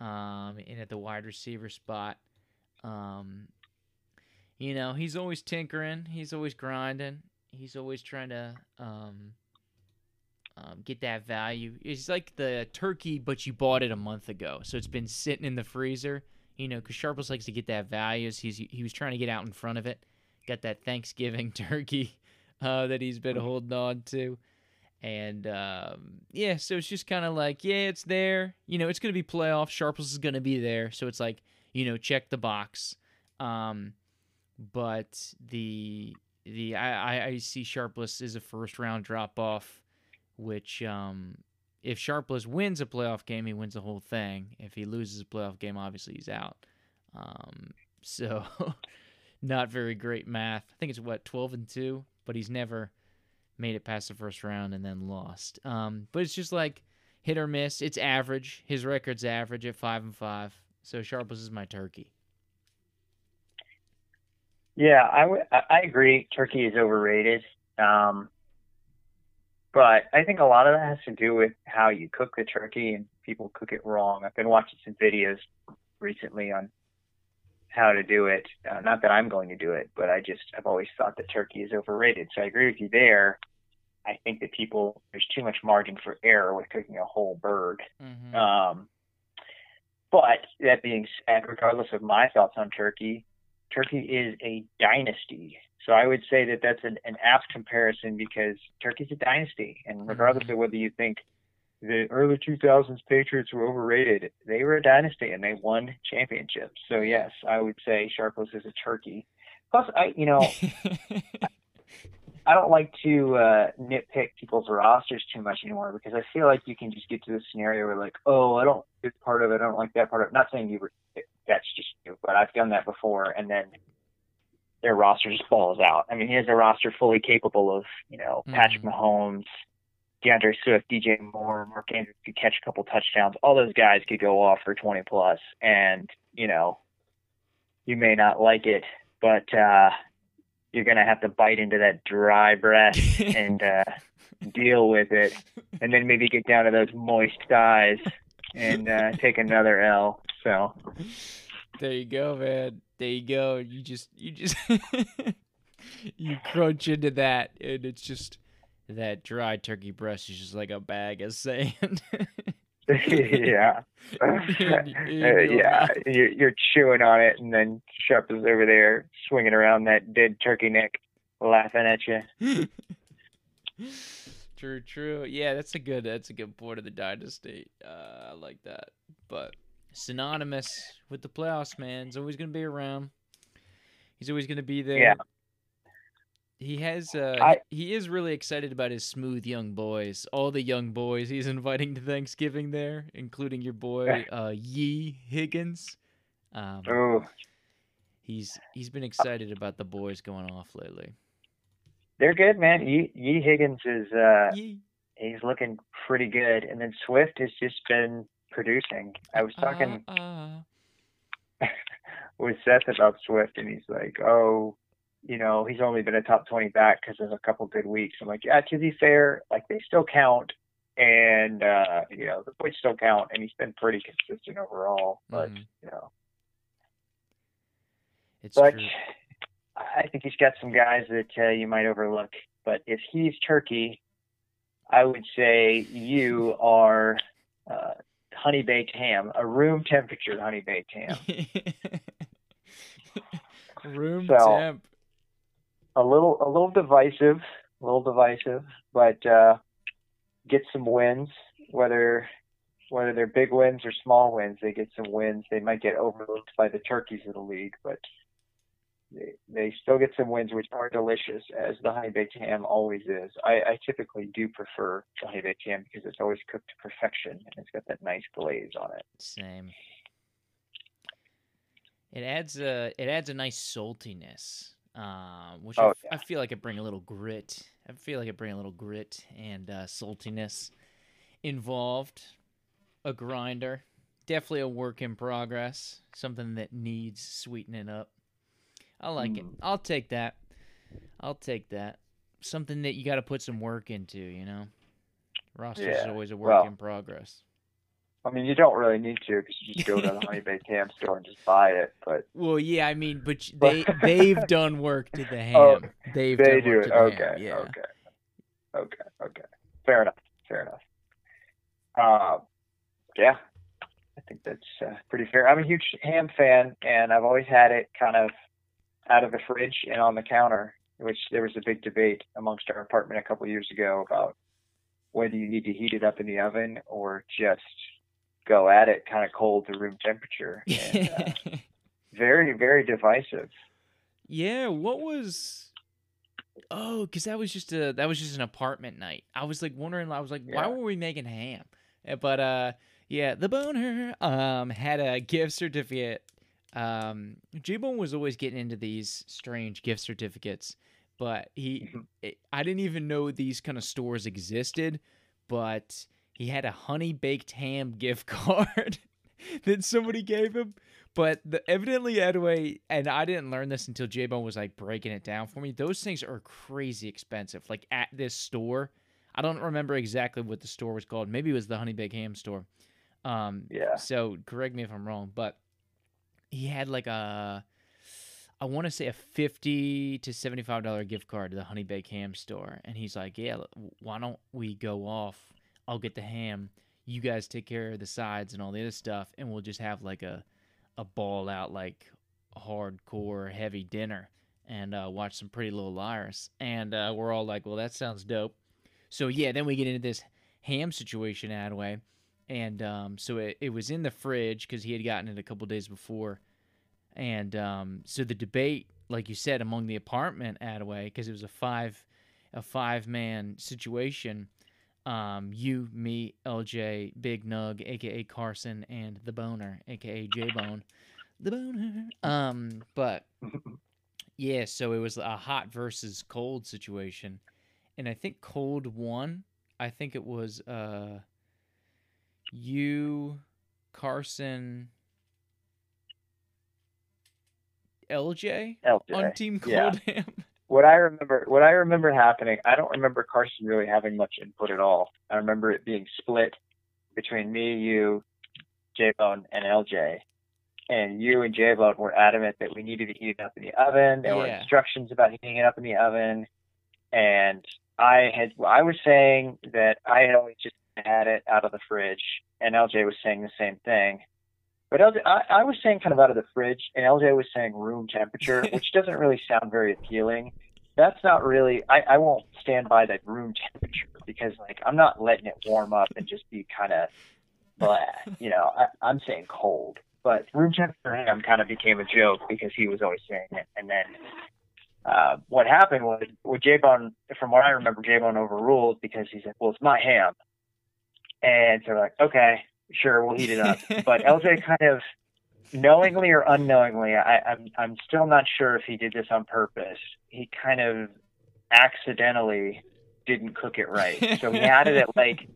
um, and at the wide receiver spot. Um, you know, he's always tinkering. He's always grinding. He's always trying to um, um, get that value. It's like the turkey, but you bought it a month ago, so it's been sitting in the freezer. You know, because Sharpless likes to get that value. So he's he was trying to get out in front of it. Got that Thanksgiving (laughs) turkey uh, that he's been holding on to, and um, yeah, so it's just kind of like, yeah, it's there. You know, it's gonna be playoff. Sharpless is gonna be there, so it's like, you know, check the box. Um, but the the I, I- I see Sharpless is a first round drop off which um, if Sharpless wins a playoff game, he wins the whole thing. If he loses a playoff game, obviously he's out. Um, (laughs) so (laughs) not very great math. I think it's what twelve and two, but he's never made it past the first round and then lost. Um, but it's just like hit or miss. It's average. His record's average at five and five. So Sharpless is my turkey. Yeah, I I- I agree. Turkey is overrated. Um, but I think a lot of that has to do with how you cook the turkey and people cook it wrong. I've been watching some videos recently on how to do it. Uh, not that I'm going to do it, but I just I've always thought that turkey is overrated. So I agree with you there. I think that people there's too much margin for error with cooking a whole bird. Mm-hmm. Um, but that being said, regardless of my thoughts on Turkey, Turkey is a dynasty. So I would say that that's an, an apt comparison because Turkey's a dynasty. And regardless of whether you think the early 2000s Patriots were overrated, they were a dynasty and they won championships. So yes, I would say Sharpless is a turkey. Plus, I you know (laughs) I don't like to uh, nitpick people's rosters too much anymore because I feel like you can just get to this scenario where like, oh, I don't like this part of it, I don't like that part of it. Not saying you were, that's just you, but I've done that before, and then their roster just falls out. I mean, he has a roster fully capable of, you know, Patrick Mhm. Mahomes, D'Andre Swift, DJ Moore, Mark Andrews could catch a couple touchdowns. All those guys could go off for 20 plus, and you know, you may not like it, but uh, you're gonna have to bite into that dry breath (laughs) and uh, deal with it, and then maybe get down to those moist thighs and uh, take another L. So There you go, man. There you go. You just you just (laughs) you crunch into that and it's just that dry turkey breast is just like a bag of sand. (laughs) yeah, (laughs) Uh, yeah, you're, you're chewing on it, and then Sharp is over there swinging around that dead turkey neck, laughing at you. true, true. Yeah, that's a good that's a good point of the dynasty. Uh, I like that. But synonymous with the playoffs, man. He's always gonna be around. He's always gonna be there. Yeah. He has. Uh, I- he is really excited about his smooth young boys. All the young boys he's (laughs) inviting to Thanksgiving there, including your boy uh, Yee Higgins. Um, Ooh, he's he's been excited about the boys going off lately. they're good, man. Yee, Yee Higgins is uh, Yee. he's looking pretty good, and then Swift has just been producing. I was talking Uh, uh. (laughs) with Seth about Swift, and he's like, "Oh, you know, he's only been a top 20 back because of a couple good weeks." I'm like, "Yeah, to be fair, like they still count, and uh, you know, the points still count, and he's been pretty consistent overall." But Mhm. you know, It's but true. I think he's got some guys that uh, you might overlook. But if he's Turkey, I would say you are uh, honey baked ham, a room temperature honey baked ham. (laughs) Room So- temp. a little a little divisive, a little divisive, but uh, get some wins. Whether whether they're big wins or small wins, they get some wins. They might get overlooked by the turkeys of the league, but they, they still get some wins, which are delicious, as the honey baked ham always is. I, I typically do prefer the honey baked ham because it's always cooked to perfection and it's got that nice glaze on it. Same. It adds a it adds a nice saltiness, uh, which I Oh, f- yeah. I feel like it bring a little grit. I feel like it bring a little grit and uh, saltiness involved. A grinder, definitely a work in progress. Something that needs sweetening up. I like it. Mm. I'll take that. I'll take that. Something that you got to put some work into, you know. Roster's is always a work well- in progress. I mean, you don't really need to because you just go to the honey baked ham store and just buy it, but (laughs) Well, yeah, I mean, but (laughs) they they've done work to the ham. Oh, they've they done do work it. Okay. ham. Yeah. Okay. Okay. Okay. Fair enough. Fair enough. Uh, yeah, I think that's uh, pretty fair. I'm a huge ham fan, and I've always had it kind of out of the fridge and on the counter. Which there was a big debate amongst our apartment a couple years ago about whether you need to heat it up in the oven or just go at it kind of cold to room temperature. (laughs) And, uh, very, very divisive. yeah. What was? Oh, because that was just a that was just an apartment night. I was like wondering. I was like, why were we making ham? Uh, But uh, yeah, the boner um had a gift certificate. Um, J Bone was always getting into these strange gift certificates, but he, Mhm. it, I didn't even know these kind of stores existed. But he had a honey baked ham (laughs) gift card (laughs) that somebody gave him. But the, evidently, anyway, and I didn't learn this until J Bone was like breaking it down for me. Those things are crazy expensive. Like at this store, I don't remember exactly what the store was called. Maybe it was the Honey Baked Ham store. Um, Yeah. so correct me if I'm wrong, but he had like a, I want to say a fifty to seventy-five dollar gift card to the Honey Baked Ham store, and he's like, "Yeah, why don't we go off? I'll get the ham. You guys take care of the sides and all the other stuff, and we'll just have like a, a ball out like hardcore heavy dinner and uh, watch some Pretty Little Liars." And uh, we're all like, "Well, that sounds dope." So yeah, then we get into this ham situation, Attaway. And um, so it, it was in the fridge because he had gotten it a couple days before. And um, so the debate, like you said, among the apartment Attaway, because it was a five a five man situation. Um, you, me, LJ, Big Nug, aka Carson, and the Boner, aka J Bone, the Boner. Um, but yeah, so it was a hot versus cold situation, and I think cold won. I think it was uh, you, Carson, LJ LJ. on Team yeah. Ham. what I remember, what I remember happening, I don't remember Carson really having much input at all. I remember it being split between me, you, J Bone, and LJ. And you and J Bone were adamant that we needed to heat it up in the oven. There were instructions about heating it up in the oven. And I had, I was saying that I had always just had it out of the fridge, and LJ was saying the same thing. But LJ, I, I was saying kind of out of the fridge, and LJ was saying room temperature, (laughs) which doesn't really sound very appealing. That's not really. I, I won't stand by that room temperature because, like, I'm not letting it warm up and just be kind of, blah. You know, I, I'm saying cold. But room temperature ham kind of became a joke because he was always saying it, and then uh, what happened was, well, J Bone, from what I remember, J Bone overruled because he said, "Well, it's my ham," and so we're like, "Okay, sure, we'll heat it up." (laughs) but LJ kind of, knowingly or unknowingly, I, I'm I'm still not sure if he did this on purpose. He kind of accidentally didn't cook it right, so he had it at (laughs) like.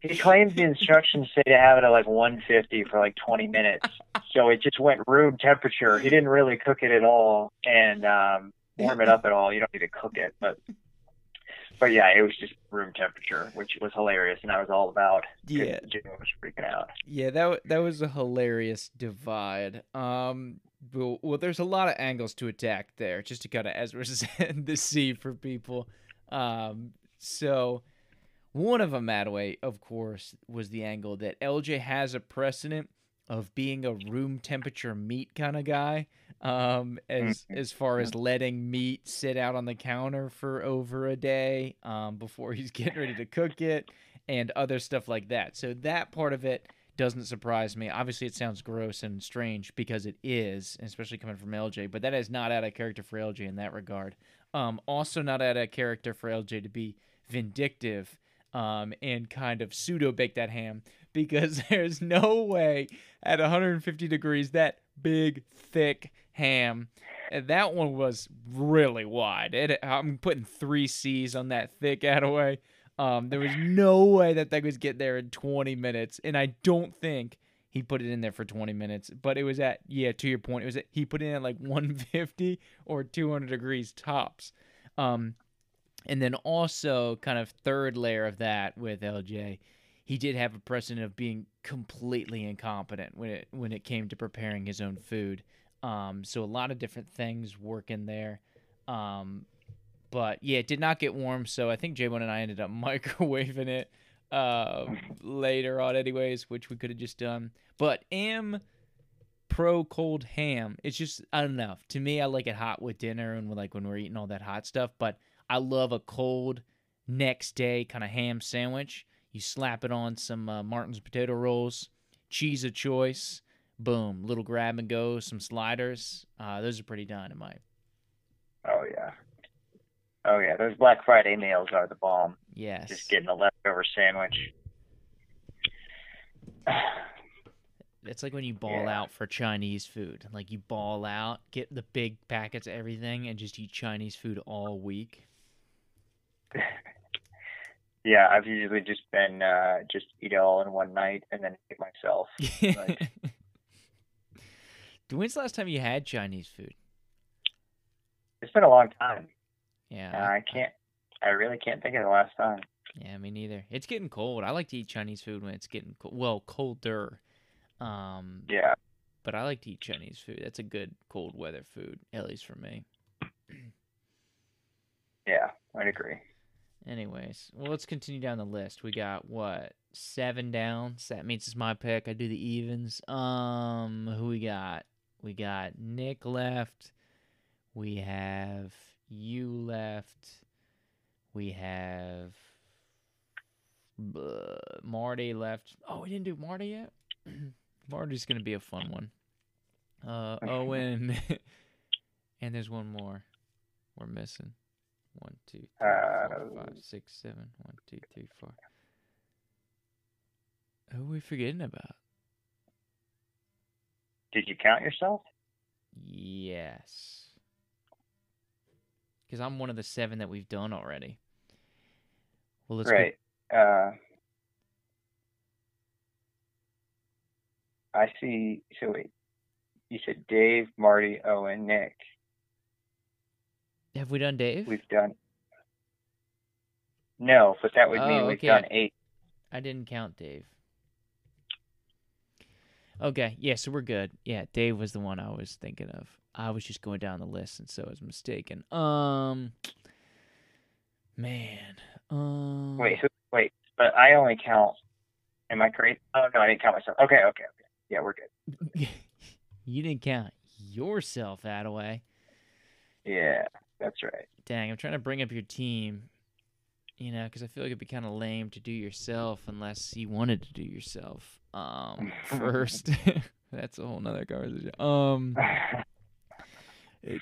He claims the instructions say to have it at like 150 for like 20 minutes, so it just went room temperature. He didn't really cook it at all, and um, warm it up at all. You don't need to cook it, but but yeah, it was just room temperature, which was hilarious, and I was all about. Yeah. Jimmy was freaking out. Yeah, that that was a hilarious divide. Um, well, well, there's a lot of angles to attack there, just to kind of as we're (laughs) setting the scene for people. Um, so one of them, Mataway, of course, was the angle that LJ has a precedent of being a room temperature meat kind of guy. Um, as Mhm. as far as letting meat sit out on the counter for over a day, um, before he's (laughs) getting ready to cook it, and other stuff like that. So that part of it doesn't surprise me. Obviously, it sounds gross and strange because it is, especially coming from LJ. But that is not out of character for LJ in that regard. Um, also not out of character for LJ to be vindictive um, and kind of pseudo bake that ham because (laughs) there's no way at 150 degrees that big thick ham. And that one was really wide. It, I'm putting three C's on that thick (laughs) Attaway. Um, there was no way that thing was get there in 20 minutes, and I don't think he put it in there for 20 minutes. But it was at yeah, to your point, it was at, he put it in at like (laughs) 150 or 200 degrees tops. Um, and then also kind of third layer of that with LJ, he did have a precedent of being completely incompetent when it when it came to preparing his own food. Um, so a lot of different things work in there. Um, but yeah, it did not get warm, so I think J-Bone and I ended up (laughs) microwaving it uh, later on, anyways, which we could have just done. But am pro cold ham. It's just I don't know. To me, I like it hot with dinner and like when we're eating all that hot stuff. But I love a cold next day kind of ham sandwich. You slap it on some uh, Martin's potato rolls, cheese of choice, boom, little grab and go, some sliders. Uh, those are pretty dynamite. Oh yeah. Oh yeah, those Black Friday meals are the bomb. Yes. Just getting a leftover sandwich. (sighs) It's like when you ball Yeah. out for Chinese food. Like you ball out, get the big packets of everything, and just eat Chinese food all week. (laughs) yeah, I've usually just been uh just eat it all in one night and then eat myself. (laughs) Right. When's the last time you had Chinese food? It's been a long time. Yeah. and I can't I really can't think of the last time. Yeah, me neither. It's getting cold. I like to eat Chinese food when it's getting cold. Well, colder. Um, Yeah. but I like to eat Chinese food. That's a good cold weather food, at least for me. Yeah, I'd agree. Anyways, well, let's continue down the list. We got what seven downs. That means it's my pick. I do the evens. Um, who we got? We got Nick left. We have you left. We have uh, Marty left. Oh, we didn't do Marty yet. (clears throat) Marty's gonna be a fun one. Uh, Owen, (laughs) and there's one more we're missing. One, two, three, four, Uh, five, six, seven. One, two, three, four. Who are we forgetting about? Did you count yourself? Yes. Because I'm one of the seven that we've done already. Well, let's right. Uh I see so wait. You said Dave, Marty, Owen, Nick. Have we done Dave? We've done No, but that would mean Oh, we've okay. done eight. I didn't count Dave. Okay, yeah, so we're good. Yeah, Dave was the one I was thinking of. I was just going down the list, and so I was mistaken. Um, man, um, Wait, who wait, but I only count am I crazy? Oh no, I didn't count myself. Okay, okay, okay. Yeah, we're good. (laughs) you didn't count yourself, Attaway. Yeah, that's right. Dang, I'm trying to bring up your team. You know, because I feel like it'd be kind of lame to do yourself unless you wanted to do yourself. Um, (laughs) first, (laughs) that's a whole nother conversation. Um,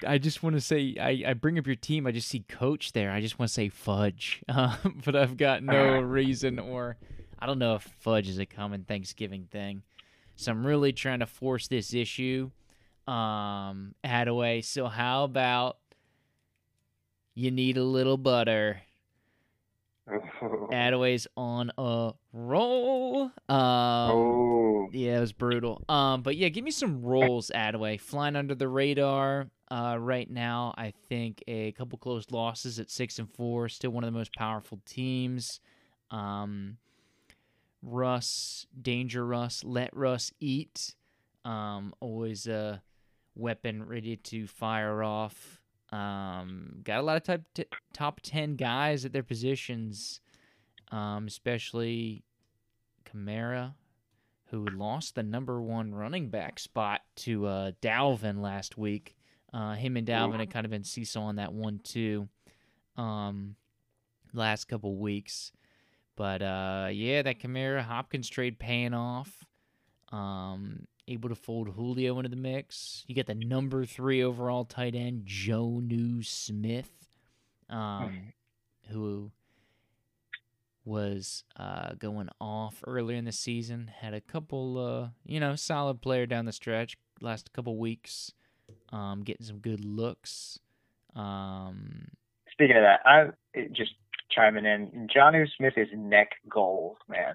I just want to say, I, I bring up your team. I just see coach there. I just want to say fudge, uh, (laughs) but I've got no reason or I don't know if fudge is a common Thanksgiving thing. So I'm really trying to force this issue. Um, Hadaway. So how about you need a little butter? (laughs) Hadaway's on a roll. Um, oh, yeah, it was brutal. Um, but yeah, give me some rolls, Attaway. Flying under the radar. Uh, right now, I think a couple close losses at six and four. Still one of the most powerful teams. Um, Russ, danger Russ, let Russ eat. Um, always a weapon ready to fire off. Um, got a lot of type t- top ten guys at their positions, um, especially Kamara, who lost the number one running back spot to uh, Dalvin last week. Uh, him and Dalvin had kind of been seesawing that one too, um, last couple weeks. But uh, yeah, that Kamara Hopkins trade paying off. Um, able to fold Julio into the mix. You get the number three overall tight end, Jonnu Smith, um, who was uh, going off earlier in the season. Had a couple, uh, you know, solid player down the stretch. Last couple weeks, um, getting some good looks. Um, speaking of that, I just chiming in. Jonnu Smith is neck gold, man.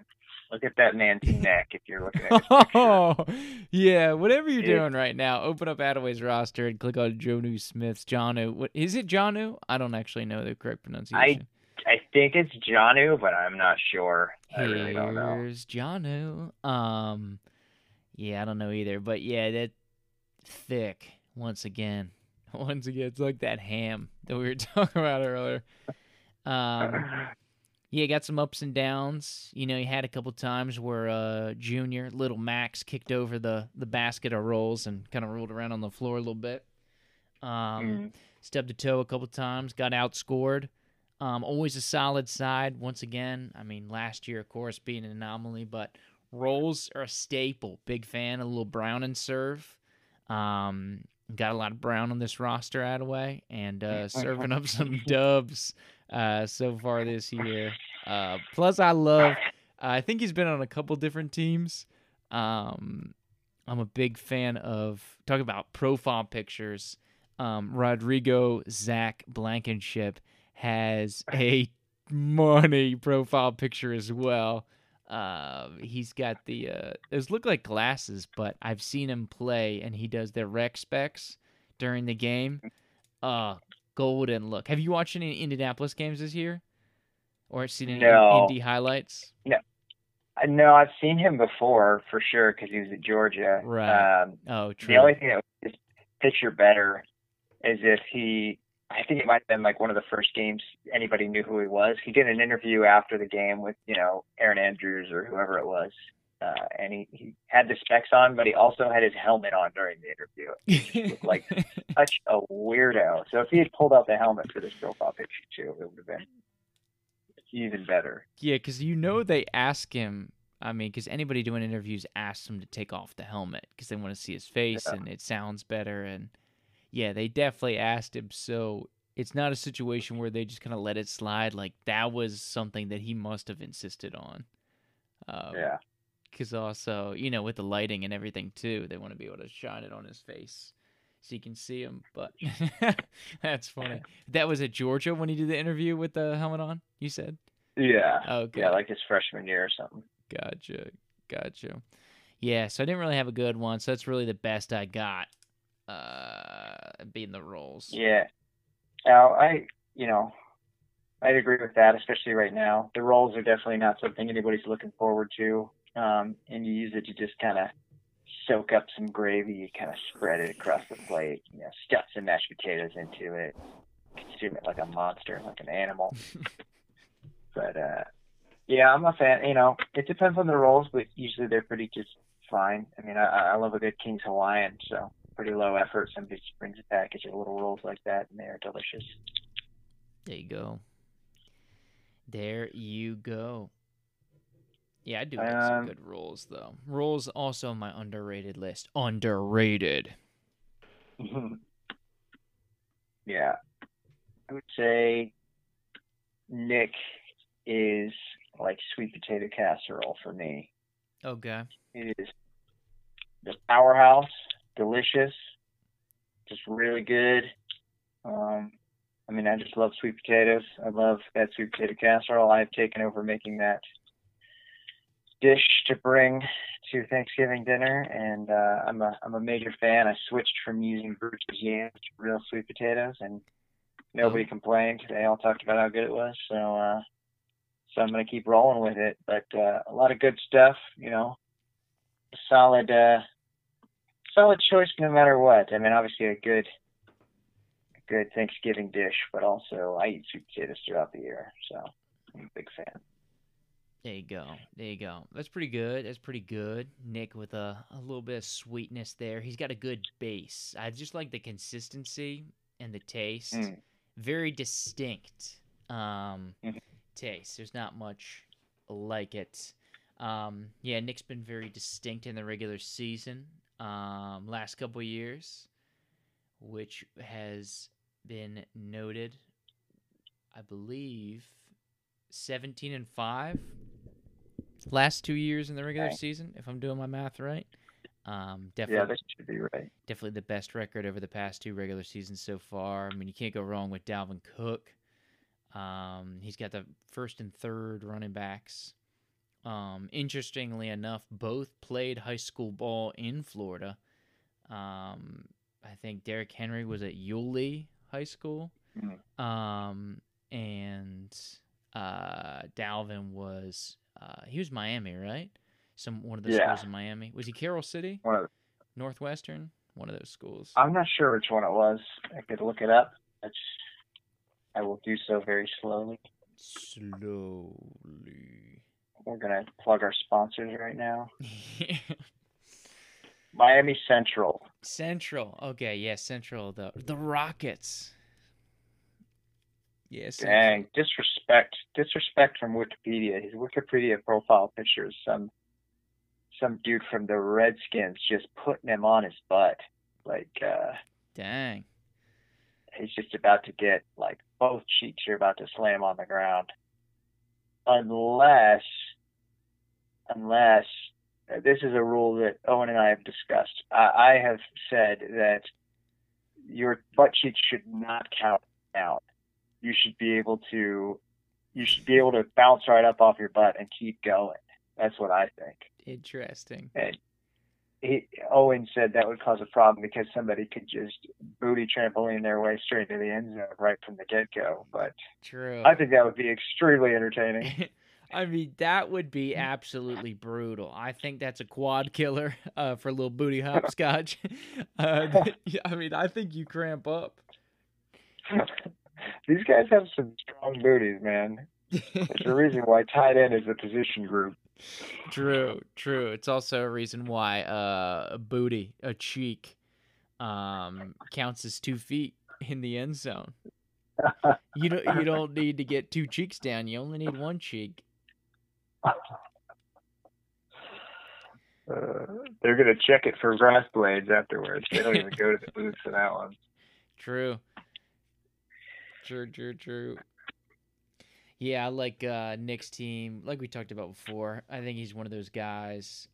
Look at that man's (laughs) neck if you're looking at. Oh, (laughs) yeah. Whatever you're doing right now, open up Attaway's roster and click on Jonnu Smith's Jonu. What is it, Jonu? I don't actually know the correct pronunciation. I I think it's Johnu, but I'm not sure. I really don't know. Here's Jonu. Um, yeah, I don't know either, but yeah, that thick once again. (laughs) Once again, it's like that ham that we were talking about earlier. Um, yeah, got some ups and downs. You know, he had a couple times where uh Junior, little Max, kicked over the the basket of rolls and kind of rolled around on the floor a little bit. Um, Mm. stubbed a toe a couple times, got outscored. Um, always a solid side. Once again, I mean, last year, of course, being an anomaly, but rolls are a staple. Big fan of a little brown and serve. Um, got a lot of brown on this roster, Attaway, and uh, (laughs) serving up some (laughs) dubs uh, so far this year. Uh, plus, I love. I think he's been on a couple different teams. Um, I'm a big fan of talking about profile pictures. Um, Rodrigo Zach Blankenship has a (laughs) money profile picture as well. Uh, he's got the uh, those look like glasses, but I've seen him play, and he does the rec specs during the game. Uh, golden look. Have you watched any Indianapolis games this year, or seen any No. Indy highlights? No, know I've seen him before for sure because he was at Georgia. Right. Um, Oh, true. the only thing that would just picture better is if he. I think it might have been like one of the first games anybody knew who he was. He did an interview after the game with you know Erin Andrews or whoever it was, uh, and he he had the specs on, but he also had his helmet on during the interview. looked like (laughs) Such a weirdo. So if he had pulled out the helmet for this profile picture too, it would have been even better. Yeah, because you know they ask him. I mean, because anybody doing interviews asks him to take off the helmet because they want to see his face Yeah. and it sounds better. And yeah, they definitely asked him. So it's not a situation where they just kind of let it slide. Like that was something that he must have insisted on. Um, Yeah. Because also, you know, with the lighting and everything too, they want to be able to shine it on his face so you can see him. But (laughs) that's funny. (laughs) That was at Georgia when he did the interview with the helmet on. You said, Yeah. okay. Yeah, like his freshman year or something. Gotcha. Gotcha. Yeah, so I didn't really have a good one, so that's really the best I got. Uh being the rolls. Yeah. Now I you know, I'd agree with that, especially right now. The rolls are definitely not something anybody's looking forward to. Um, and you use it to just kind of soak up some gravy. You kind of spread it across the plate. You know, stuff some mashed potatoes into it. Consume it like a monster, like an animal. (laughs) but uh, yeah, I'm a fan. You know, it depends on the rolls, but usually they're pretty just fine. I mean, I, I love a good King's Hawaiian, so pretty low effort. Somebody just brings a package of little rolls like that, and they are delicious. There you go. There you go. Yeah, I do some Um, good rolls though. Rolls also on my underrated list. Underrated. (laughs) yeah, I would say Nick is like sweet potato casserole for me. Okay. It is the powerhouse, delicious, just really good. Um, I mean, I just love sweet potatoes. I love that sweet potato casserole. I've taken over making that dish to bring to Thanksgiving dinner, and uh, I'm a I'm a major fan. I switched from using Bruce's yams to real sweet potatoes, and nobody complained. They all talked about how good it was. So, uh, so I'm gonna keep rolling with it. But uh, a lot of good stuff, you know. Solid, uh, solid choice no matter what. I mean, obviously a good, a good Thanksgiving dish, but also I eat sweet potatoes throughout the year, so I'm a big fan. There you go. There you go. That's pretty good. That's pretty good. Nick with a, a little bit of sweetness there. He's got a good base. I just like the consistency and the taste. Mm. Very distinct um, Mhm. taste. There's not much like it. Um, yeah, Nick's been very distinct in the regular season um, last couple years, which has been noted, I believe, 17 and 5 last two years in the regular Okay. season, if I'm doing my math right. Um, definitely, Yeah, that should be right. definitely the best record over the past two regular seasons so far. I mean, you can't go wrong with Dalvin Cook. Um, he's got the first and third running backs. Um, interestingly enough, both played high school ball in Florida. Um, I think Derrick Henry was at Yulee High School. Mhm. Um, and uh, Dalvin was uh, he was Miami, right? Some one of the Yeah. schools in Miami. Was he Carol City? One of Northwestern? One of those schools. I'm not sure which one it was. I could look it up. That's, I will do so very slowly. Slowly. We're gonna plug our sponsors right now. (laughs) Miami Central. Central. Okay, yeah, Central. The the Rockets. Central. Dang, disrespect, disrespect from Wikipedia. His Wikipedia profile picture is some some dude from the Redskins just putting him on his butt. Like uh Dang. he's just about to get like both cheeks are about to slam on the ground. Unless unless uh, this is a rule that Owen and I have discussed. I, I have said that your butt cheeks should not count out. You should be able to you should be able to bounce right up off your butt and keep going. That's what I think. Interesting. He, Owen said that would cause a problem because somebody could just booty trampoline their way straight to the end zone right from the get go. But True. I think that would be extremely entertaining. (laughs) I mean, that would be absolutely brutal. I think that's a quad (laughs) killer uh, for little booty (laughs) hopscotch. uh, I mean, I think you cramp up. These guys have some strong booties, man. There's a reason why tight end is a position group. True, true. It's also a reason why uh, a booty, a cheek, um, counts as two feet in the end zone. You don't you don't need to get two cheeks down. You only need one cheek. Uh, they're gonna check it for grass blades afterwards. They don't even go to the booth for that one. (laughs) True. True, true, true. Yeah, like uh, Nick's team. Like we talked about before, I think he's one of those guys.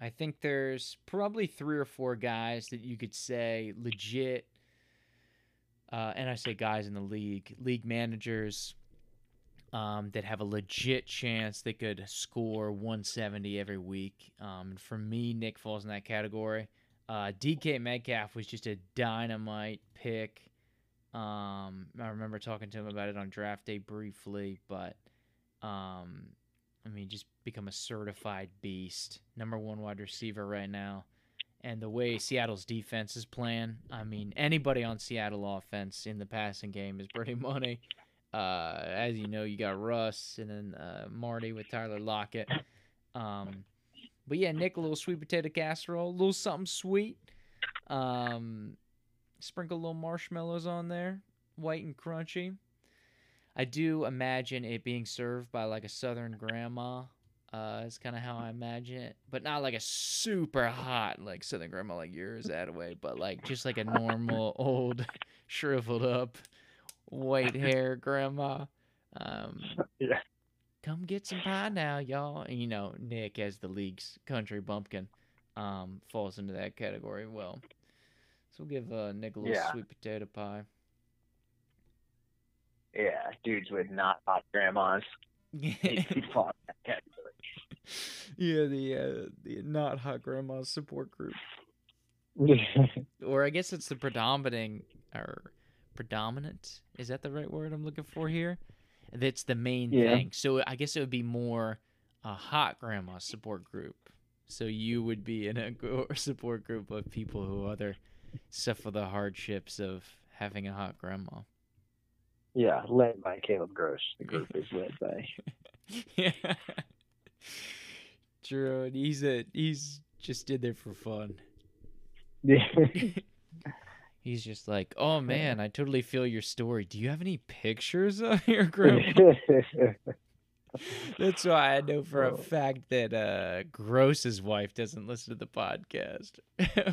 I think there's probably three or four guys that you could say legit. Uh, and I say guys in the league, league managers um, that have a legit chance they could score 170 every week. Um, and for me, Nick falls in that category. Uh, DK Metcalf was just a dynamite pick. Um, I remember talking to him about it on draft day briefly, but um, I mean, just become a certified beast, number one wide receiver right now. And the way Seattle's defense is playing, I mean, anybody on Seattle offense in the passing game is pretty (laughs) money. Uh, as you know, you got Russ and then uh, Marty with Tyler Lockett. Um, but yeah, Nick, a little sweet potato casserole, a little something sweet. Um, sprinkle a little marshmallows on there, white and crunchy. I do imagine it being served by like a southern grandma. Uh, is kind of how I imagine it, but not like a super hot like Southern grandma like yours that way, but like just like a normal (laughs) old shriveled up white hair grandma. Um, (laughs) Yeah. come get some pie now, y'all. And you know, Nick as the league's country bumpkin, um, falls into that category. Well, so we'll give uh, Nick a little Yeah. sweet potato pie. Yeah, dudes with not hot grandmas. He, he fall in that category. yeah, the uh, the not hot grandma support group, (laughs) or I guess it's the predominating or predominant. Is that the right word I'm looking for here? That's the main Yeah. thing. So I guess it would be more a hot grandma support group. So you would be in a (laughs) support group of people who other suffer the hardships of having a hot grandma. yeah, led by Caleb Gross. The group is led by. yeah. True, he's a he's just in there for fun. (laughs) (laughs) He's just like, oh man, I totally feel your story. Do you have any pictures of your (laughs) grandma? (laughs) That's why I know for a fact that uh, Gross's wife doesn't listen to the podcast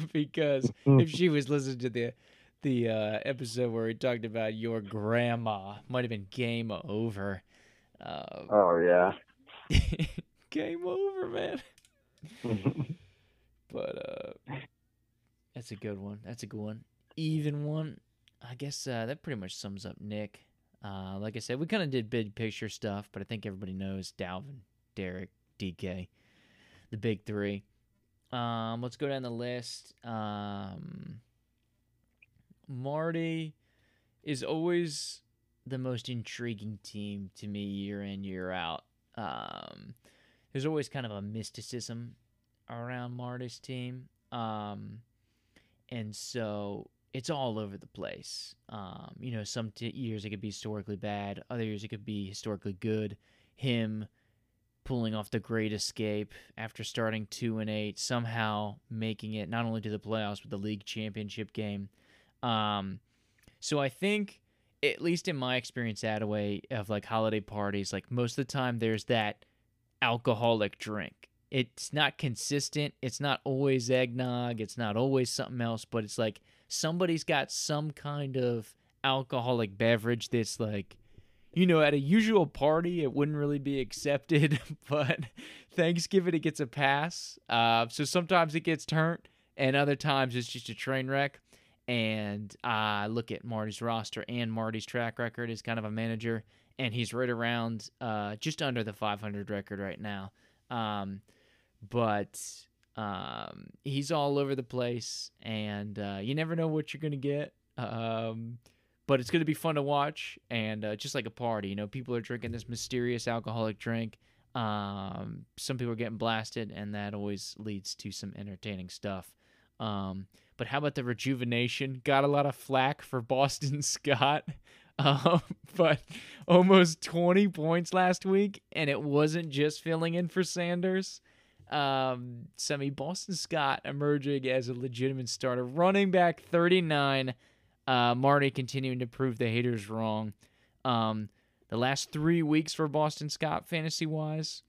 (laughs) because if she was listening to the the uh, episode where we talked about your grandma, might have been game over. Uh, oh yeah. (laughs) game over, man. But uh, that's a good one. That's a good one. Even one. I guess uh, that pretty much sums up Nick. Uh, like I said, we kind of did big picture stuff, but I think everybody knows Dalvin, Derrick, DK, the big three. Um, let's go down the list. Um, Marty is always the most intriguing team to me year in year out. Um, there's always kind of a mysticism around Marty's team. Um, and so it's all over the place. Um, you know, some t- years it could be historically bad, other years it could be historically good. Him pulling off the great escape after starting 2 and 8, somehow making it not only to the playoffs but the league championship game. Um, so I think at least in my experience that way of like holiday parties, like most of the time there's that alcoholic drink. It's not consistent. It's not always eggnog. It's not always something else, but it's like somebody's got some kind of alcoholic beverage that's like, you know, at a usual party, it wouldn't really be accepted, (laughs) but Thanksgiving, it gets a pass. Uh, so sometimes it gets turned, and other times it's just a train wreck. And I look at Marty's roster and Marty's track record as kind of a manager, and he's right around uh, just under the 500 record right now. Um, but um, he's all over the place, and uh, you never know what you're gonna get. Um, but it's gonna be fun to watch, and uh, just like a party, you know, people are drinking this mysterious alcoholic drink. Um, some people are getting blasted, and that always leads to some entertaining stuff. Um, but how about the rejuvenation? Got a lot of flack for (laughs) Boston Scott. (laughs) Um, but almost 20 points last week, and it wasn't just filling in for Sanders. Um, Semi Boston Scott emerging as a legitimate starter, running back 39. Uh, Marty continuing to prove the haters wrong. Um, the last three weeks for Boston Scott fantasy wise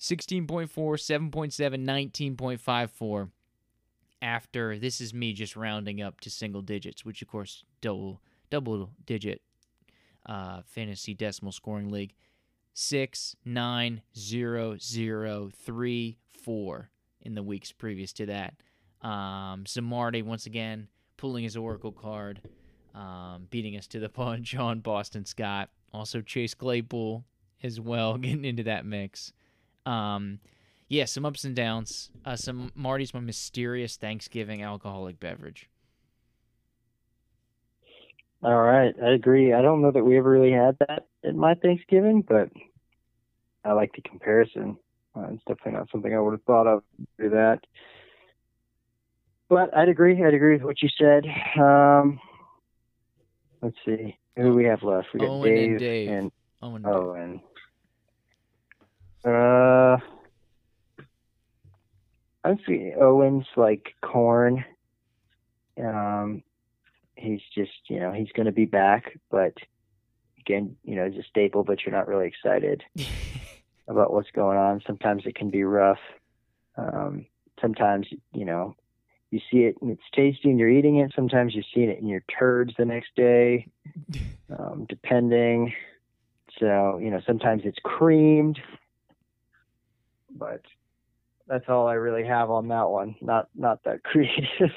16.4, 7.7, 19.54. After this is me just rounding up to single digits, which of course double double digit uh, fantasy decimal scoring league. Six, nine, zero, zero, three, four in the weeks previous to that. Um, Marty once again pulling his oracle card, um, beating us to the punch (laughs) on Boston Scott. Also Chase Claypool as well, (laughs) getting into that mix. Um, yeah, some ups and downs. Uh, some Marty's my mysterious Thanksgiving alcoholic beverage. All right, I agree. I don't know that we ever really had that at my Thanksgiving, but I like the comparison. Uh, it's definitely not something I would have thought of do that. But I'd agree. I'd agree with what you said. Um, let's see. Who do we have left? We got Owen Dave and Dave. and and Owen. Uh, I feel Owen's like corn. Um, he's just you know he's going to be back, but again, you know, is a staple, but you're not really excited. (laughs) about what's going on. Sometimes it can be rough. Um, sometimes you know you see it and it's tasty and you're eating it. Sometimes you see it in your turds the next day, (laughs) um, depending. So you know sometimes it's creamed, but that's all I really have on that one. Not not that (laughs) creative.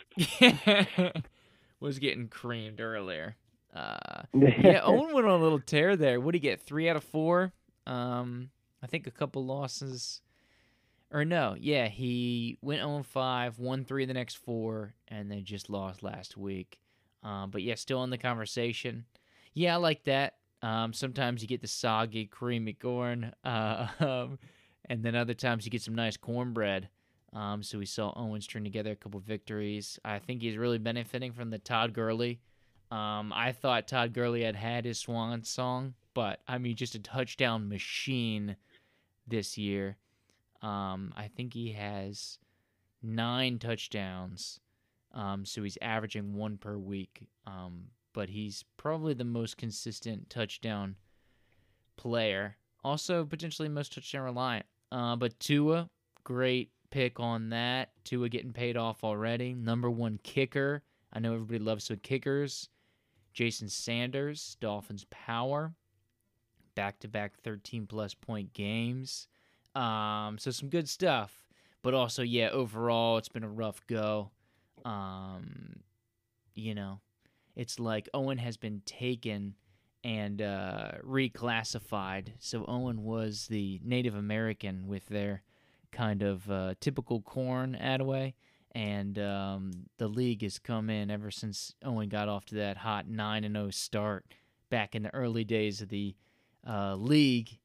was getting creamed earlier. Uh, (laughs) yeah, Owen went on a little tear there. What did he get? Three out of four. Um, I think a couple losses. Or no, yeah, he went on 5, won three of the next four, and then just lost last week. Um, but yeah, still in the conversation. Yeah, I like that. Um, sometimes you get the soggy, creamy corn, uh, (laughs) um, and then other times you get some nice cornbread. Um, so we saw Owen string together a couple victories. I think he's really benefiting from the Todd Gurley. Um, I thought Todd Gurley had had his swan song, but I mean, just a touchdown machine this year. Um, I think he has nine touchdowns. Um, so he's averaging one per week. Um, but he's probably the most consistent touchdown player. Also, potentially most touchdown reliant. Uh, but Tua, great pick on that. Tua getting paid off already. Number one kicker. I know everybody loves the kickers. Jason Sanders, Dolphins power. Back to back 13 plus point games. Um, so some good stuff. But also, yeah, overall, it's been a rough go. Um, you know, it's like Owen has been taken and uh, reclassified. So Owen was the Native American with their kind of uh, typical corn Attaway. And um, the league has come in ever since Owen got off to that hot 9 and 0 start back in the early days of the uh, league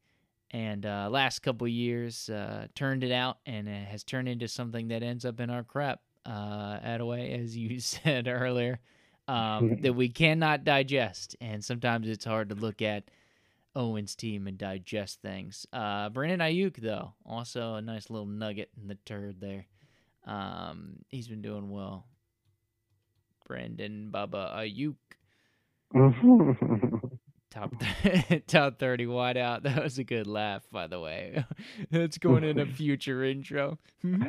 and uh, last couple years uh, turned it out and it has turned into something that ends up in our crap uh, Attaway, as you (laughs) said earlier, um, (laughs) that we cannot digest. And sometimes it's hard to look at Owen's team and digest things. Uh, Brandon Aiyuk, though, also a nice little nugget in the turd there. Um, he's been doing well. Brandon Baba Aiyuk. (laughs) Top (laughs) top thirty wide out. That was a good laugh, by the way. (laughs) That's going in a future intro. it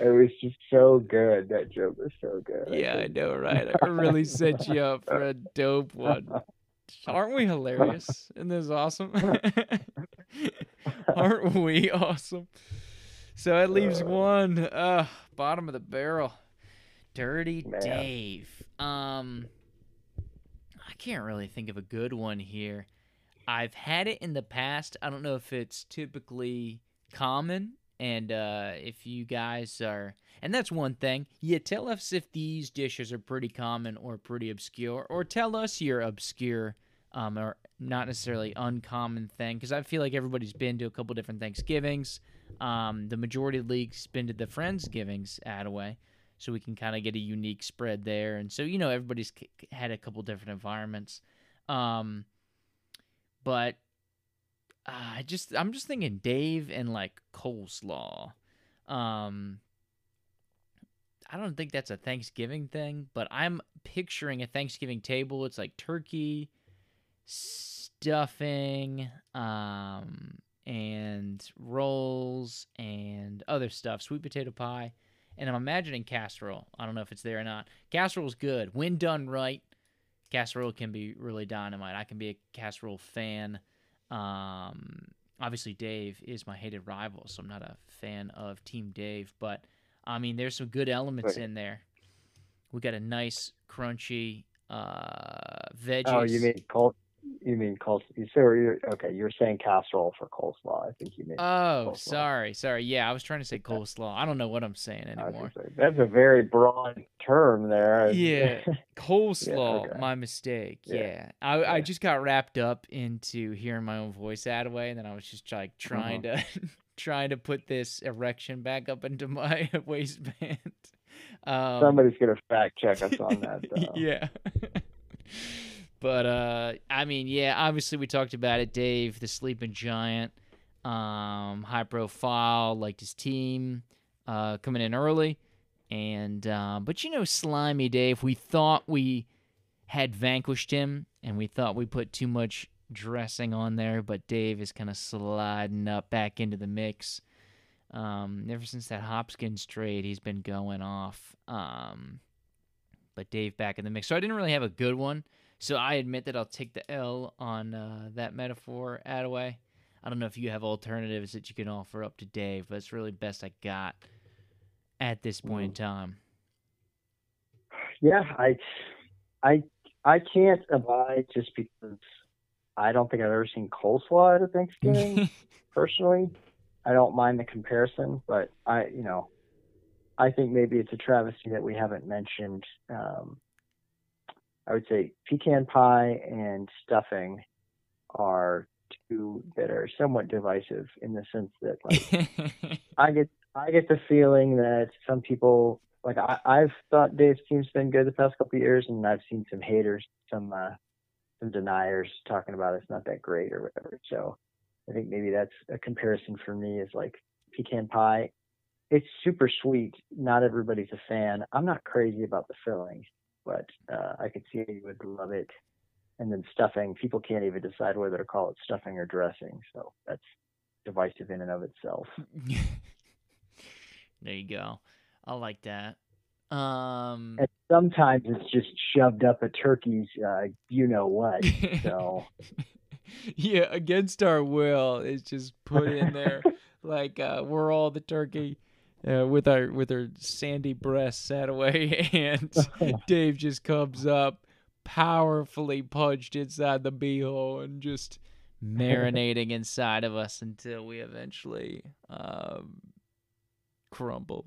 was just so good. That joke was so good. yeah, I know, right? I really set you up for a dope one. Aren't we hilarious? Isn't this awesome? (laughs) Aren't we awesome? So it leaves one. Uh, bottom of the barrel. Dirty Man. Dave. Um, I can't really think of a good one here. I've had it in the past. I don't know if it's typically common, and uh, if you guys are, and that's one thing. Yeah, tell us if these dishes are pretty common or pretty obscure, or tell us your obscure, um, or not necessarily uncommon thing, because I feel like everybody's been to a couple different Thanksgivings. Um, the majority of leagues been to the Friendsgivings Attaway so we can kind of get a unique spread there. And so you know everybody's c- had a couple different environments, um, but uh, I just I'm just thinking Dave and like coleslaw. Um, I don't think that's a Thanksgiving thing, but I'm picturing a Thanksgiving table. It's like turkey, stuffing, um, and rolls and other stuff, sweet potato pie and I'm imagining casserole. I don't know if it's there or not. Casserole's good when done right. Casserole can be really dynamite. I can be a casserole fan. Um, obviously, Dave is my hated rival, so I'm not a fan of Team Dave. But I mean, there's some good elements Right. in there. We got a nice crunchy uh, veggies. Oh, you mean col? You mean col? You so you're okay. You're saying casserole for coleslaw. I think you mean. Oh, coleslaw. sorry, sorry. Yeah, I was trying to say coleslaw. I don't know what I'm saying anymore. That's a very broad term there. (laughs) Yeah. Coleslaw, okay. my mistake. Yeah. Yeah, I, I just got wrapped up into hearing my own voice that way, and then I was just like trying Uh-huh. to (laughs) trying to put this erection back up into my (laughs) waistband. Um, Somebody's gonna fact check us on that. Though. yeah. But uh I mean, yeah, obviously we talked about it, Dave, the sleeping giant, um, high profile, liked his team, uh, coming in early. And um, but you know, slimy Dave, we thought we had vanquished him, and we thought we put too much dressing on there, but Dave is kind of sliding up back into the mix. Um, ever since that Hopkins trade, he's been going off. Um, but Dave back in the mix. So I didn't really have a good one. So I admit that I'll take the L on uh, that metaphor, Attaway. I don't know if you have alternatives that you can offer up to Dave, but it's really best I got at this point in time. Yeah, I, I, I can't abide just because I don't think I've ever seen coleslaw at a Thanksgiving. (laughs) personally, I don't mind the comparison, but I, you know, I think maybe it's a travesty that we haven't mentioned. Um, I would say pecan pie and stuffing are two that are somewhat divisive in the sense that like (laughs) I get I get the feeling that some people like I, I've thought Dave's team's been good the past couple of years, and I've seen some haters, some uh, some deniers talking about it's not that great or whatever. So I think maybe that's a comparison for me is like pecan pie. It's super sweet. Not everybody's a fan. I'm not crazy about the filling, but uh, I could see you would love it. And then stuffing, people can't even decide whether to call it stuffing or dressing. So that's divisive in and of itself. (laughs) there you go. I like that. Um, And sometimes it's just shoved up a turkey's, uh, you know what. So (laughs) yeah, against our will, it's just put in there (laughs) like uh, we're all the turkey. Uh, with our with our sandy breasts sat away, (laughs) and (laughs) Dave just comes up, powerfully punched inside the beehole, and just marinating inside of us until we eventually um, crumble,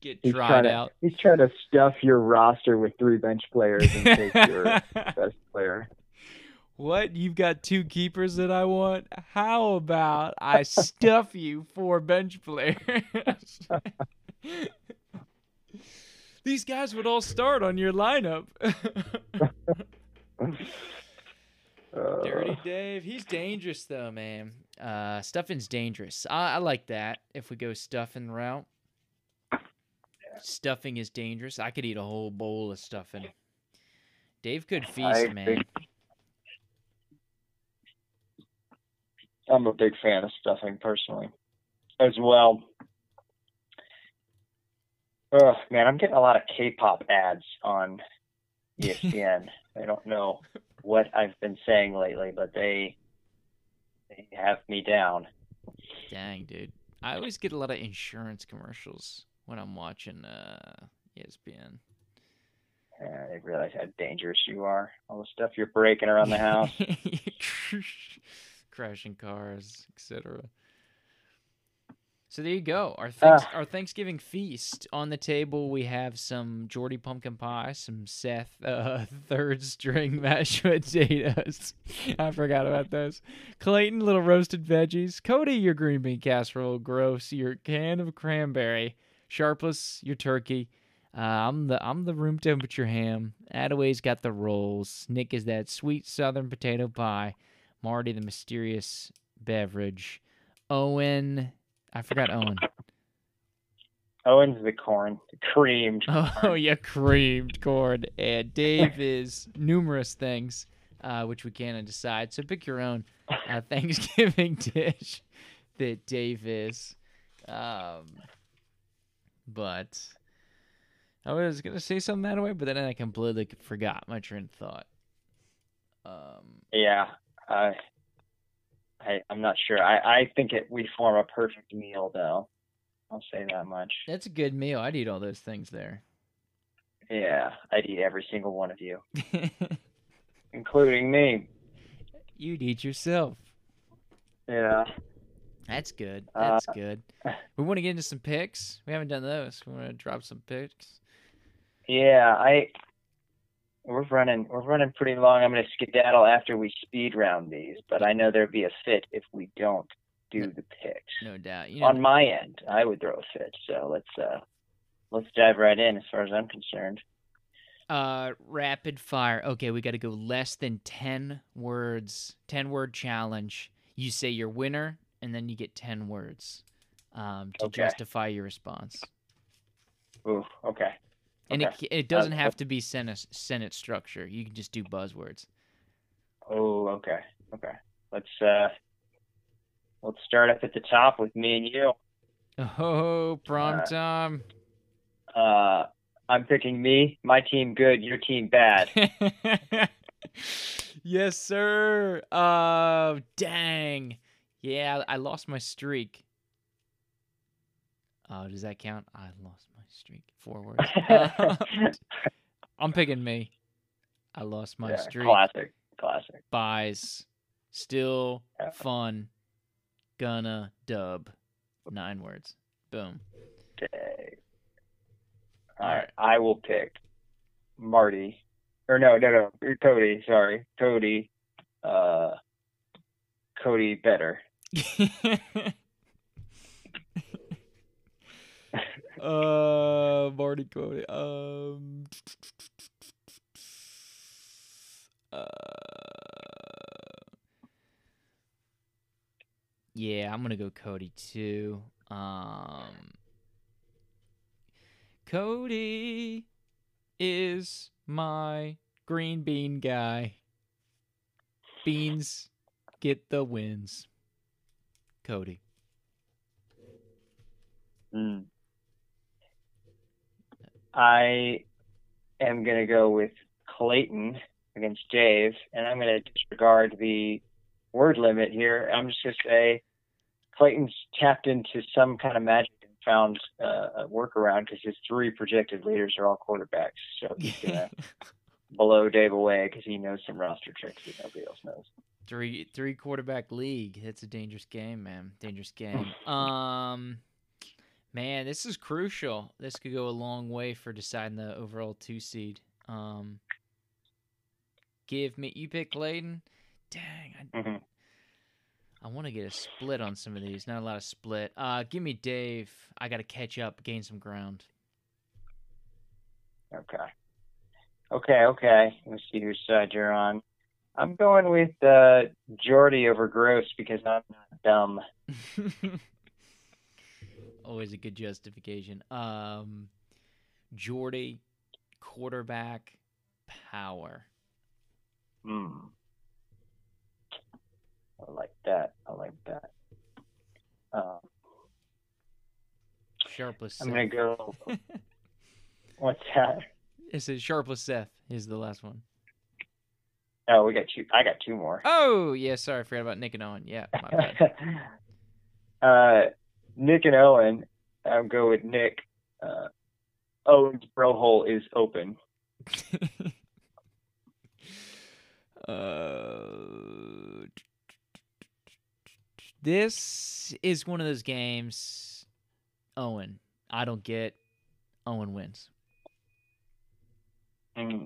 get he's dried trying to out. he's trying to stuff your roster with three bench players and take your (laughs) best player. What? You've got two keepers that I want? How about I stuff you four bench players? (laughs) These guys would all start on your lineup. (laughs) Dirty Dave. He's dangerous though, man. Uh stuffing's dangerous. I, I like that if we go stuffing route. Stuffing is dangerous. I could eat a whole bowl of stuffing. Dave could feast, man. think- I'm a big fan of stuffing personally, as well. Oh man, I'm getting a lot of K-pop ads on ESPN. (laughs) I don't know what I've been saying lately, but they they have me down. Dang, dude. I always get a lot of insurance commercials when I'm watching uh, ESPN. Uh, I realize how dangerous you are. All the stuff you're breaking around the house. (laughs) Crashing cars, etc. So there you go. Our thanks- Ah. our Thanksgiving feast on the table. We have some Jordy pumpkin pie, some Seth uh, (laughs) third string mashed (laughs) potatoes. I forgot about those. Clayton little roasted veggies. Cody your green bean casserole. Gross your can of cranberry. Sharpless your turkey. Uh, I'm the I'm the room temperature ham. Attaway's got the rolls. Nick is that sweet southern potato pie. Marty the mysterious beverage. Owen, I forgot Owen. Owen's the corn, the creamed. (laughs) Oh yeah, creamed corn. And Dave (laughs) is numerous things, uh, which we can't decide. So pick your own uh, (laughs) Thanksgiving dish that Dave is. Um, but I was gonna say something that way, but then I completely forgot my train of thought. Um, Yeah, I, I, I'm not sure. I, I think it we form a perfect meal, though. I'll say that much. that's a good meal. I'd eat all those things there. Yeah, I'd eat every single one of you, (laughs) including me. You'd eat yourself. Yeah. That's good. Uh, That's good. We want to get into some picks. We haven't done those. We want to drop some picks. Yeah, I. We're running. We're running pretty long. I'm going to skedaddle after we speed round these, but I know there'd be a fit if we don't do the picks. No doubt. You know, On my end, I would throw a fit. So let's uh, let's dive right in. As far as I'm concerned. uh, rapid fire. Okay, we got to go less than ten words. Ten word challenge. You say your winner, and then you get ten words um, to Okay. justify your response. Ooh, okay. And Okay. it it doesn't Uh, have to be Senate Senate structure. You can just do buzzwords. Oh, okay, okay. Let's uh, let's start up at the top with me and you. Oh, prom Uh, time. Uh, I'm picking me, my team good, your team bad. (laughs) yes, sir. Uh, dang. Yeah, I lost my streak. Oh, does that count? I lost my streak. Four words. Uh, (laughs) I'm picking me. I lost my Yeah, streak. classic, classic. Buys. Still Yeah. fun. Gonna dub. Nine words. Boom. Okay. All All right. right, I will pick Marty, or no, no, no, Cody. Sorry, Cody. Uh, Cody better. (laughs) uh, Marty Cody. Um. Uh. Yeah, I'm gonna go Cody too. Um. Cody is my green bean guy. Beans get the wins. Cody. Mm. I am gonna go with Clayton against Dave, and I'm gonna disregard the word limit here. I'm just gonna say Clayton's tapped into some kind of magic and found uh, a workaround because his three projected leaders are all quarterbacks. So he's (laughs) gonna blow Dave away because he knows some roster tricks that nobody else knows. Three three quarterback league. That's a dangerous game, man. Dangerous game. (laughs) Um man, this is crucial. This could go a long way for deciding the overall two seed. Um give me you pick Clayton? Dang, I, Mhm. I want to get a split on some of these. Not a lot of split. Uh give me Dave. I gotta catch up, gain some ground. Okay. Okay, okay. Let's see whose side you're on. I'm going with uh, Jordy over Gross because I'm not dumb. (laughs) Always a good justification. Um, Jordy, quarterback, power. Hmm. I like that. I like that. Um, Sharpless. I'm gonna go. (laughs) What's that? It says Sharpless Seth is the last one. Oh, we got two. I got two more. Oh yeah, sorry, I forgot about Nick and Owen. Yeah, my bad. (laughs) uh, Nick and Owen. I'll go with Nick. Uh, Owen's bro hole is open. (laughs) uh, this is one of those games. Owen, I don't get. Owen wins. Hmm.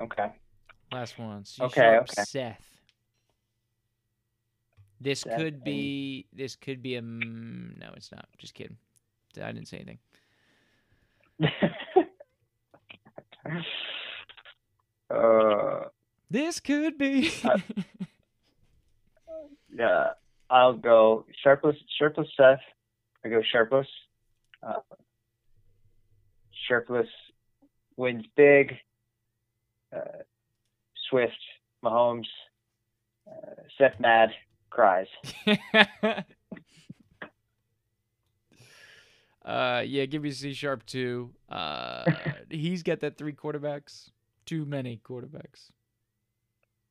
Okay. Last one. C Okay, okay. Seth. This could and- be. This could be a. No, it's not. Just kidding. I didn't say anything. (laughs) uh, This could be. Uh, (laughs) yeah, I'll go Sharpless, Sharpless Seth. I go Sharpless. Uh, Sharpless wins big. Uh, Swift, Mahomes, uh, Seth mad, cries. (laughs) uh, yeah, give me C sharp too. Uh, (laughs) he's got that three quarterbacks. Too many quarterbacks.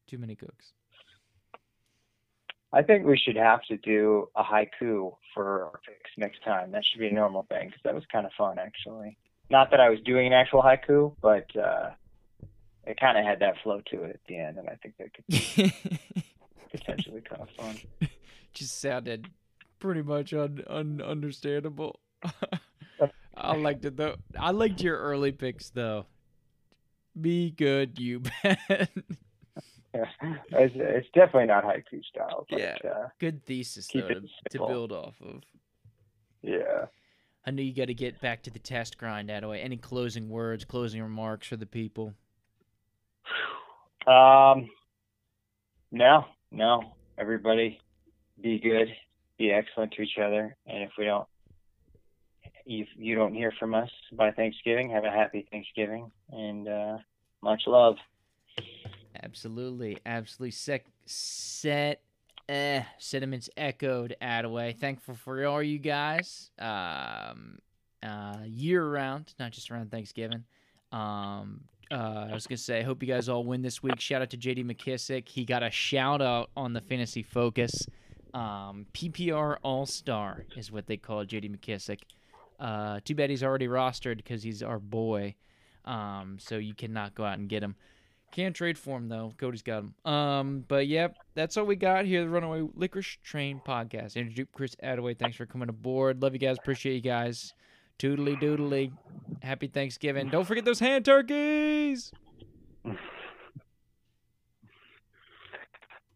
Too many cooks. I think we should have to do a haiku for our picks next time. That should be a normal thing because that was kind of fun, actually. Not that I was doing an actual haiku, but uh, it kind of had that flow to it at the end, and I think that could be (laughs) potentially kind of fun. (laughs) Just sounded pretty much un, un understandable. (laughs) I liked it though. I liked your early picks though. Be good, you (laughs) bet. it's, it's definitely not haiku style, but Yeah. uh, good thesis though to, to build off of. yeah. I know you got to get back to the test grind, Attaway. Any closing words, closing remarks for the people? (sighs) Um, no, no. Everybody, be good, be excellent to each other, and if we don't, if you don't hear from us by Thanksgiving, have a happy Thanksgiving and uh, much love. Absolutely, absolutely. Sec- set, eh, sentiments echoed. Attaway. Thankful for all you guys. Um, uh, year round, not just around Thanksgiving. Um, uh, I was gonna say, I hope you guys all win this week. Shout out to JD McKissic. He got a shout out on the Fantasy Focus. Um, PPR All Star is what they call JD McKissic. Uh, too bad he's already rostered because he's our boy. Um, so you cannot go out and get him. Can't trade for him though. Cody's got him. Um, but yep, that's all we got here. The Runaway Licorice Train podcast. Andrew Duke, Chris Attaway. Thanks for coming aboard. Love you guys. Appreciate you guys. Toodly doodly. Happy Thanksgiving. Don't forget those hand turkeys. (laughs)